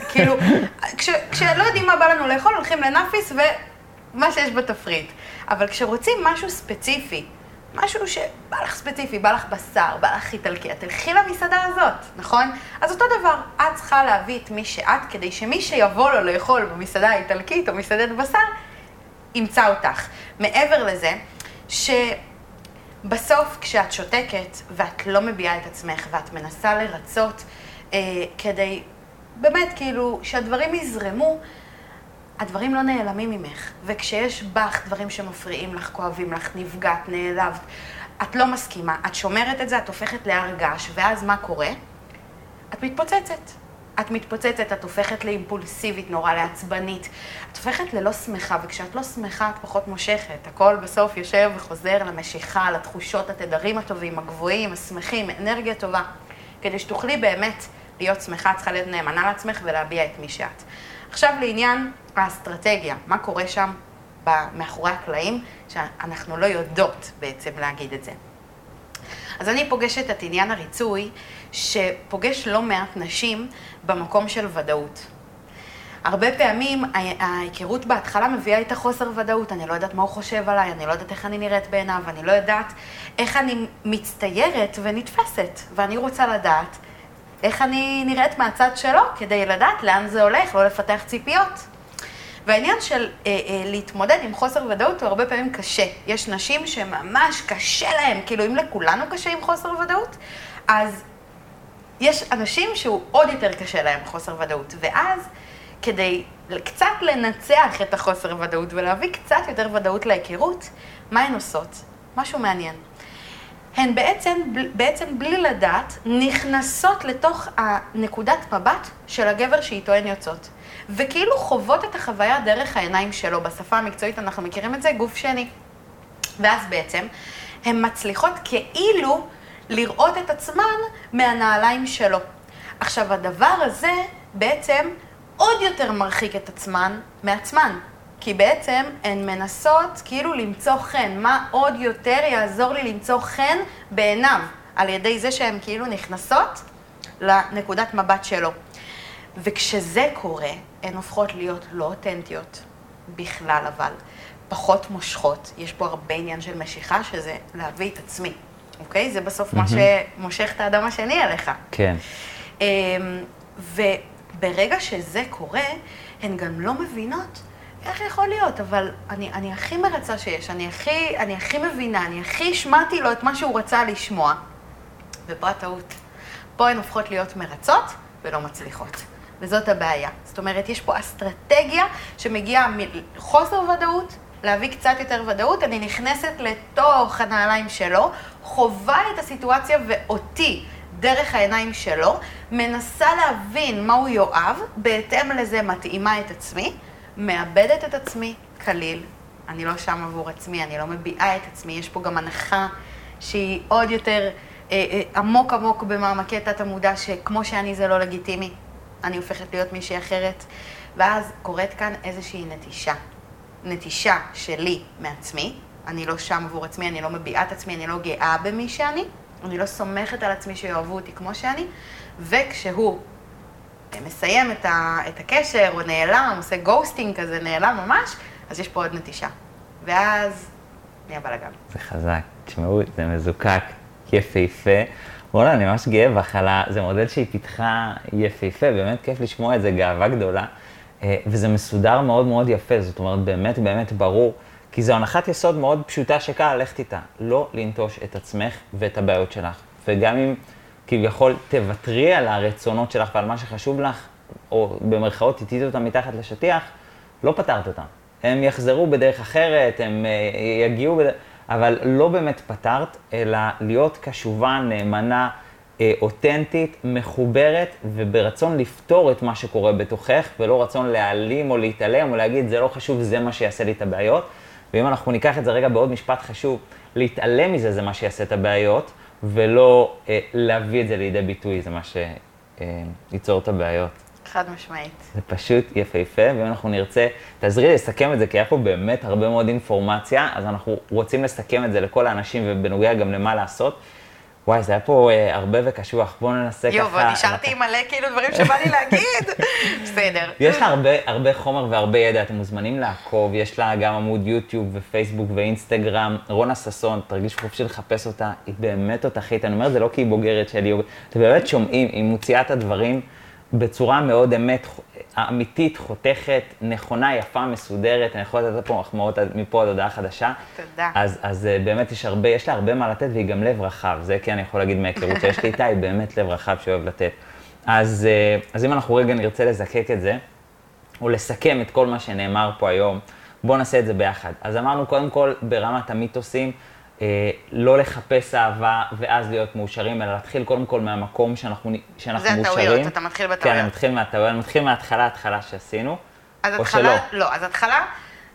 כאילו, כשלא יודעים מה בא לנו לאכול, הולכים לנאפיס ומה שיש בתפריט. אבל כשרוצים משהו ספציפי, משהו שבא לך ספציפי, בא לך בשר, בא לך איטלקי, את תלכי למסעדה הזאת, נכון? אז אותו דבר, את צריכה להביא את מי שאת, כדי שמי שיבוא לו לאכול במסעדה האיטלקית או מסעדת בשר, ימצא אותך. מעבר לזה, שבסוף כשאת שותקת ואת לא מביעה את עצמך ואת מנסה לרצות אה, כדי באמת כאילו שהדברים יזרמו, הדברים לא נעלמים ממך. וכשיש בך דברים שמפריעים לך, כואבים לך, נפגעת, נעלבת, את לא מסכימה, את שומרת את זה, את הופכת להר געש, ואז מה קורה? את מתפוצצת. את מתפוצצת, את הופכת לאימפולסיבית, נורא לעצבנית. את הופכת ללא שמחה, וכשאת לא שמחה, את פחות מושכת. הכל בסוף יושב וחוזר למשיכה, לתחושות, התדרים הטובים, הגבוהים, השמחים, אנרגיה טובה. כדי שתוכלי באמת להיות שמחה, צריכה להיות נאמנה לעצמך ולהביע את מי שאת. עכשיו לעניין האסטרטגיה, מה קורה שם מאחורי הקלעים, שאנחנו לא יודעות בעצם להגיד את זה. אז אני פוגשת את עניין הריצוי, שפוגש לא מעט נשים במקום של ודאות. הרבה פעמים ההיכרות בהתחלה מביאה איתה חוסר ודאות, אני לא יודעת מה הוא חושב עליי, אני לא יודעת איך אני נראית בעיניו, אני לא יודעת איך אני מצטיירת ונתפסת, ואני רוצה לדעת איך אני נראית מהצד שלו, כדי לדעת לאן זה הולך, לא לפתח ציפיות. והעניין של אה, אה, להתמודד עם חוסר ודאות הוא הרבה פעמים קשה. יש נשים שממש קשה להן, כאילו אם לכולנו קשה עם חוסר ודאות, אז יש אנשים שהוא עוד יותר קשה להם חוסר ודאות. ואז כדי קצת לנצח את החוסר ודאות ולהביא קצת יותר ודאות להיכרות, מה הן עושות? משהו מעניין. הן בעצם, בעצם בלי לדעת נכנסות לתוך הנקודת מבט של הגבר שאיתו הן יוצאות. וכאילו חוות את החוויה דרך העיניים שלו. בשפה המקצועית אנחנו מכירים את זה, גוף שני. ואז בעצם הן מצליחות כאילו לראות את עצמן מהנעליים שלו. עכשיו, הדבר הזה בעצם עוד יותר מרחיק את עצמן מעצמן. כי בעצם הן מנסות כאילו למצוא חן, מה עוד יותר יעזור לי למצוא חן בעיניו, על ידי זה שהן כאילו נכנסות לנקודת מבט שלו. וכשזה קורה, הן הופכות להיות לא אותנטיות בכלל, אבל פחות מושכות. יש פה הרבה עניין של משיכה, שזה להביא את עצמי, אוקיי? זה בסוף mm-hmm. מה שמושך את האדם השני אליך. כן. אמ, וברגע שזה קורה, הן גם לא מבינות איך יכול להיות? אבל אני, אני הכי מרצה שיש, אני הכי, אני הכי מבינה, אני הכי השמעתי לו את מה שהוא רצה לשמוע. ופה הטעות. פה הן הופכות להיות מרצות ולא מצליחות. וזאת הבעיה. זאת אומרת, יש פה אסטרטגיה שמגיעה מחוסר ודאות, להביא קצת יותר ודאות, אני נכנסת לתוך הנעליים שלו, חווה את הסיטואציה ואותי דרך העיניים שלו, מנסה להבין מה הוא יאהב, בהתאם לזה מתאימה את עצמי, מאבדת את עצמי כליל. אני לא שם עבור עצמי, אני לא מביעה את עצמי, יש פה גם הנחה שהיא עוד יותר אה, אה, עמוק עמוק במעמקי תת המודע, שכמו שאני זה לא לגיטימי, אני הופכת להיות מישהי אחרת. ואז קורית כאן איזושהי נטישה. נטישה שלי מעצמי, אני לא שם עבור עצמי, אני לא מביעה את עצמי, אני לא גאה במי שאני, אני לא סומכת על עצמי שיאהבו אותי כמו שאני, וכשהוא מסיים את, ה, את הקשר, או נעלם, עושה גוסטינג כזה, נעלם ממש, אז יש פה עוד נטישה. ואז נהיה בלאגן. זה חזק. תשמעו, זה מזוקק, יפהפה. וואלה, אני ממש גאה בך על ה... זה מודל שהיא פיתחה יפהפה, באמת כיף לשמוע את זה, גאווה גדולה. אה, וזה מסודר מאוד מאוד יפה, זאת אומרת, באמת באמת ברור, כי זו הנחת יסוד מאוד פשוטה שקל ללכת איתה. לא לנטוש את עצמך ואת הבעיות שלך. וגם אם כביכול תוותרי על הרצונות שלך ועל מה שחשוב לך, או במרכאות תטיטי אותם מתחת לשטיח, לא פתרת אותם. הם יחזרו בדרך אחרת, הם uh, יגיעו, בדרך... אבל לא באמת פתרת, אלא להיות קשובה, נאמנה, אה, אותנטית, מחוברת וברצון לפתור את מה שקורה בתוכך, ולא רצון להעלים או להתעלם או להגיד זה לא חשוב, זה מה שיעשה לי את הבעיות. ואם אנחנו ניקח את זה רגע בעוד משפט חשוב, להתעלם מזה זה מה שיעשה את הבעיות, ולא אה, להביא את זה לידי ביטוי, זה מה שייצור אה, את הבעיות. חד משמעית. זה פשוט יפהפה, ואם אנחנו נרצה, תעזרי לי לסכם את זה, כי היה פה באמת הרבה מאוד אינפורמציה, אז אנחנו רוצים לסכם את זה לכל האנשים, ובנוגע גם למה לעשות. וואי, זה היה פה אה, הרבה וקשוח, בואו ננסה יו, ככה... יואו, נשארתי עם מלא כאילו דברים שבא לי להגיד. בסדר. יש לה הרבה, הרבה חומר והרבה ידע, אתם מוזמנים לעקוב, יש לה גם עמוד יוטיוב ופייסבוק ואינסטגרם. רונה ששון, תרגישו חופשי לחפש אותה, היא באמת תותחית, אני אומר זה לא כי היא בוגרת שלי, אתם באמת שומעים, היא מוציאה את הדברים בצורה מאוד אמת, אמיתית, חותכת, נכונה, יפה, מסודרת, אני יכול לתת פה מחמאות מפה עד הודעה חדשה. תודה. אז, אז אה, באמת יש הרבה, יש לה הרבה מה לתת והיא גם לב רחב, זה כן אני יכול להגיד מההיכרות שיש לי איתה, היא באמת לב רחב שאוהב לתת. אז, אה, אז אם אנחנו רגע נרצה לזקק את זה, או לסכם את כל מה שנאמר פה היום, בואו נעשה את זה ביחד. אז אמרנו קודם כל ברמת המיתוסים, לא לחפש אהבה ואז להיות מאושרים, אלא להתחיל קודם כל מהמקום שאנחנו, שאנחנו זה מאושרים. זה הטעויות, אתה מתחיל בטעויות. כן, אני מתחיל מהטעויות, אני מתחיל מההתחלה, ההתחלה שעשינו, אז או התחלה, שלא. לא, אז התחלה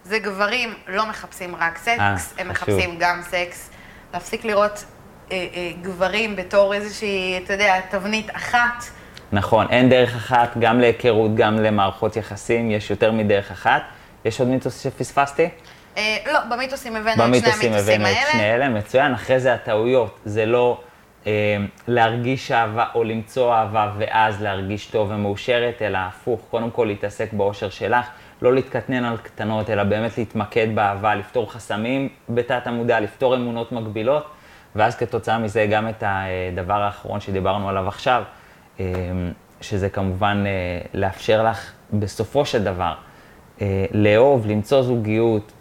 זה גברים לא מחפשים רק סקס, אה, הם חשוב. מחפשים גם סקס. להפסיק לראות אה, אה, גברים בתור איזושהי, אתה יודע, תבנית אחת. נכון, אין דרך אחת, גם להיכרות, גם למערכות יחסים, יש יותר מדרך אחת. יש עוד מיתוס שפספסתי? אה, לא, במיתוסים הבאנו את שני במיתוסים המיתוסים הבאנו את שני האלה. אלה, מצוין. אחרי זה הטעויות, זה לא אה, להרגיש אהבה או למצוא אהבה ואז להרגיש טוב ומאושרת, אלא הפוך, קודם כל להתעסק באושר שלך, לא להתקטנן על קטנות, אלא באמת להתמקד באהבה, לפתור חסמים בתת המודע, לפתור אמונות מגבילות, ואז כתוצאה מזה גם את הדבר האחרון שדיברנו עליו עכשיו, אה, שזה כמובן אה, לאפשר לך בסופו של דבר אה, לאהוב, למצוא זוגיות,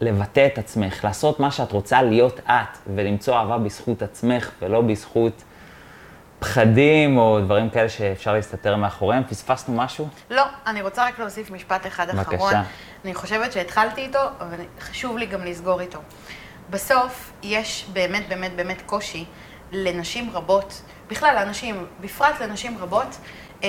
לבטא את עצמך, לעשות מה שאת רוצה להיות את, ולמצוא אהבה בזכות עצמך, ולא בזכות פחדים או דברים כאלה שאפשר להסתתר מאחוריהם. פספסנו משהו? לא, אני רוצה רק להוסיף משפט אחד בבקשה. אחרון. אני חושבת שהתחלתי איתו, אבל חשוב לי גם לסגור איתו. בסוף יש באמת באמת באמת קושי לנשים רבות, בכלל לאנשים, בפרט לנשים רבות, אמ,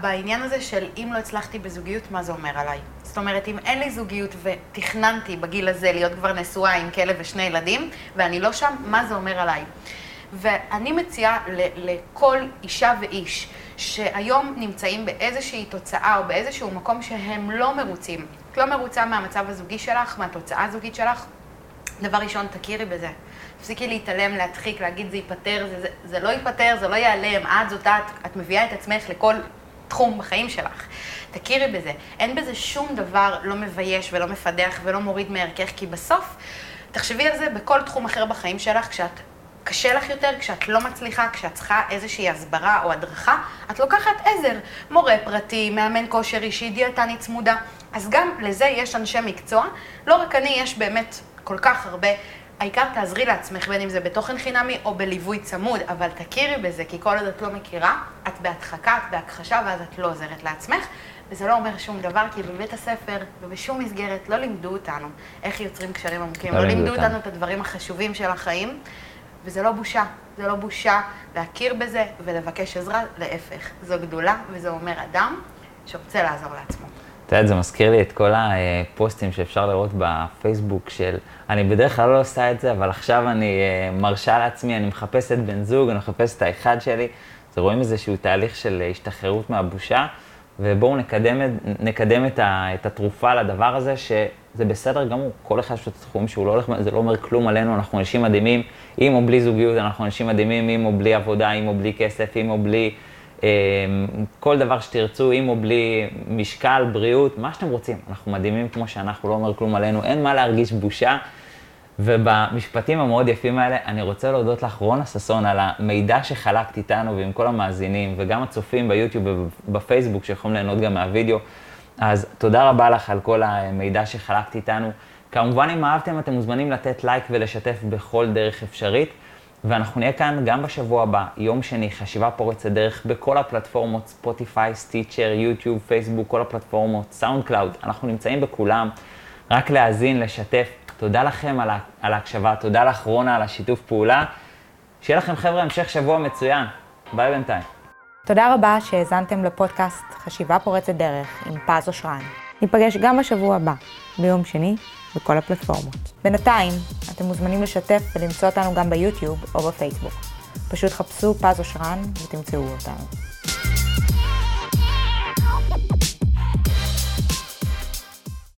בעניין הזה של אם לא הצלחתי בזוגיות, מה זה אומר עליי? זאת אומרת, אם אין לי זוגיות ותכננתי בגיל הזה להיות כבר נשואה עם כלב ושני ילדים, ואני לא שם, מה זה אומר עליי? ואני מציעה לכל אישה ואיש שהיום נמצאים באיזושהי תוצאה או באיזשהו מקום שהם לא מרוצים. את לא מרוצה מהמצב הזוגי שלך, מהתוצאה הזוגית שלך, דבר ראשון, תכירי בזה. תפסיקי להתעלם, להדחיק, להגיד זה ייפתר, זה, זה, זה לא ייפתר, זה לא ייעלם, את זאת את, את מביאה את עצמך לכל תחום בחיים שלך. תכירי בזה. אין בזה שום דבר לא מבייש ולא מפדח ולא מוריד מערכך, כי בסוף, תחשבי על זה בכל תחום אחר בחיים שלך, כשאת קשה לך יותר, כשאת לא מצליחה, כשאת צריכה איזושהי הסברה או הדרכה, את לוקחת עזר, מורה פרטי, מאמן כושר אישי, דיאטנית צמודה. אז גם לזה יש אנשי מקצוע. לא רק אני, יש באמת כל כך הרבה. העיקר תעזרי לעצמך, בין אם זה בתוכן חינמי או בליווי צמוד, אבל תכירי בזה, כי כל עוד את לא מכירה, את בהדחקה, את בהכחשה, ואז את לא עוזרת לעצמך. וזה לא אומר שום דבר, כי בבית הספר ובשום מסגרת לא לימדו אותנו איך יוצרים קשרים עמוקים. לא לא לימדו אותנו. את הדברים החשובים של החיים, וזה לא בושה. זה לא בושה להכיר בזה ולבקש עזרה, להפך. זו גדולה, וזה אומר אדם שרוצה לעזור לעצמו. את יודעת, זה מזכיר לי את כל הפוסטים שאפשר לראות בפייסבוק של, אני בדרך כלל לא עושה את זה, אבל עכשיו אני אה, מרשה לעצמי, אני מחפשת בן זוג, אני מחפשת את האחד שלי. אז רואים איזשהו תהליך של השתחררות מהבושה, ובואו נקדם, נקדם את, ה, את התרופה לדבר הזה, שזה בסדר גמור. כל אחד יש לו את התחום שהוא לא הולך, זה לא אומר כלום עלינו, אנחנו אנשים מדהימים, עם או בלי זוגיות, אנחנו אנשים מדהימים, עם או בלי עבודה, עם או בלי כסף, עם או בלי... אה, כל דבר שתרצו, עם או בלי משקל, בריאות, מה שאתם רוצים. אנחנו מדהימים כמו שאנחנו, לא אומר כלום עלינו, אין מה להרגיש בושה. ובמשפטים המאוד יפים האלה, אני רוצה להודות לך, רונה ששון, על המידע שחלקת איתנו ועם כל המאזינים, וגם הצופים ביוטיוב ובפייסבוק שיכולים ליהנות גם מהווידאו. אז תודה רבה לך על כל המידע שחלקת איתנו. כמובן, אם אהבתם, אתם מוזמנים לתת לייק ולשתף בכל דרך אפשרית. ואנחנו נהיה כאן גם בשבוע הבא, יום שני, חשיבה פורצת דרך בכל הפלטפורמות, ספוטיפיי, סטיצ'ר, יוטיוב, פייסבוק, כל הפלטפורמות, סאונד קלאוד, אנחנו נמצאים בכולם, רק להאזין, לשתף. תודה לכם על, ה- על ההקשבה, תודה לך רונה על השיתוף פעולה. שיהיה לכם חבר'ה המשך שבוע מצוין. ביי בינתיים. תודה רבה שהאזנתם לפודקאסט חשיבה פורצת דרך עם פז אושרן. ניפגש גם בשבוע הבא, ביום שני, בכל הפלטפורמות. בינתיים, אתם מוזמנים לשתף ולמצוא אותנו גם ביוטיוב או בפייסבוק. פשוט חפשו פז אושרן ותמצאו אותנו.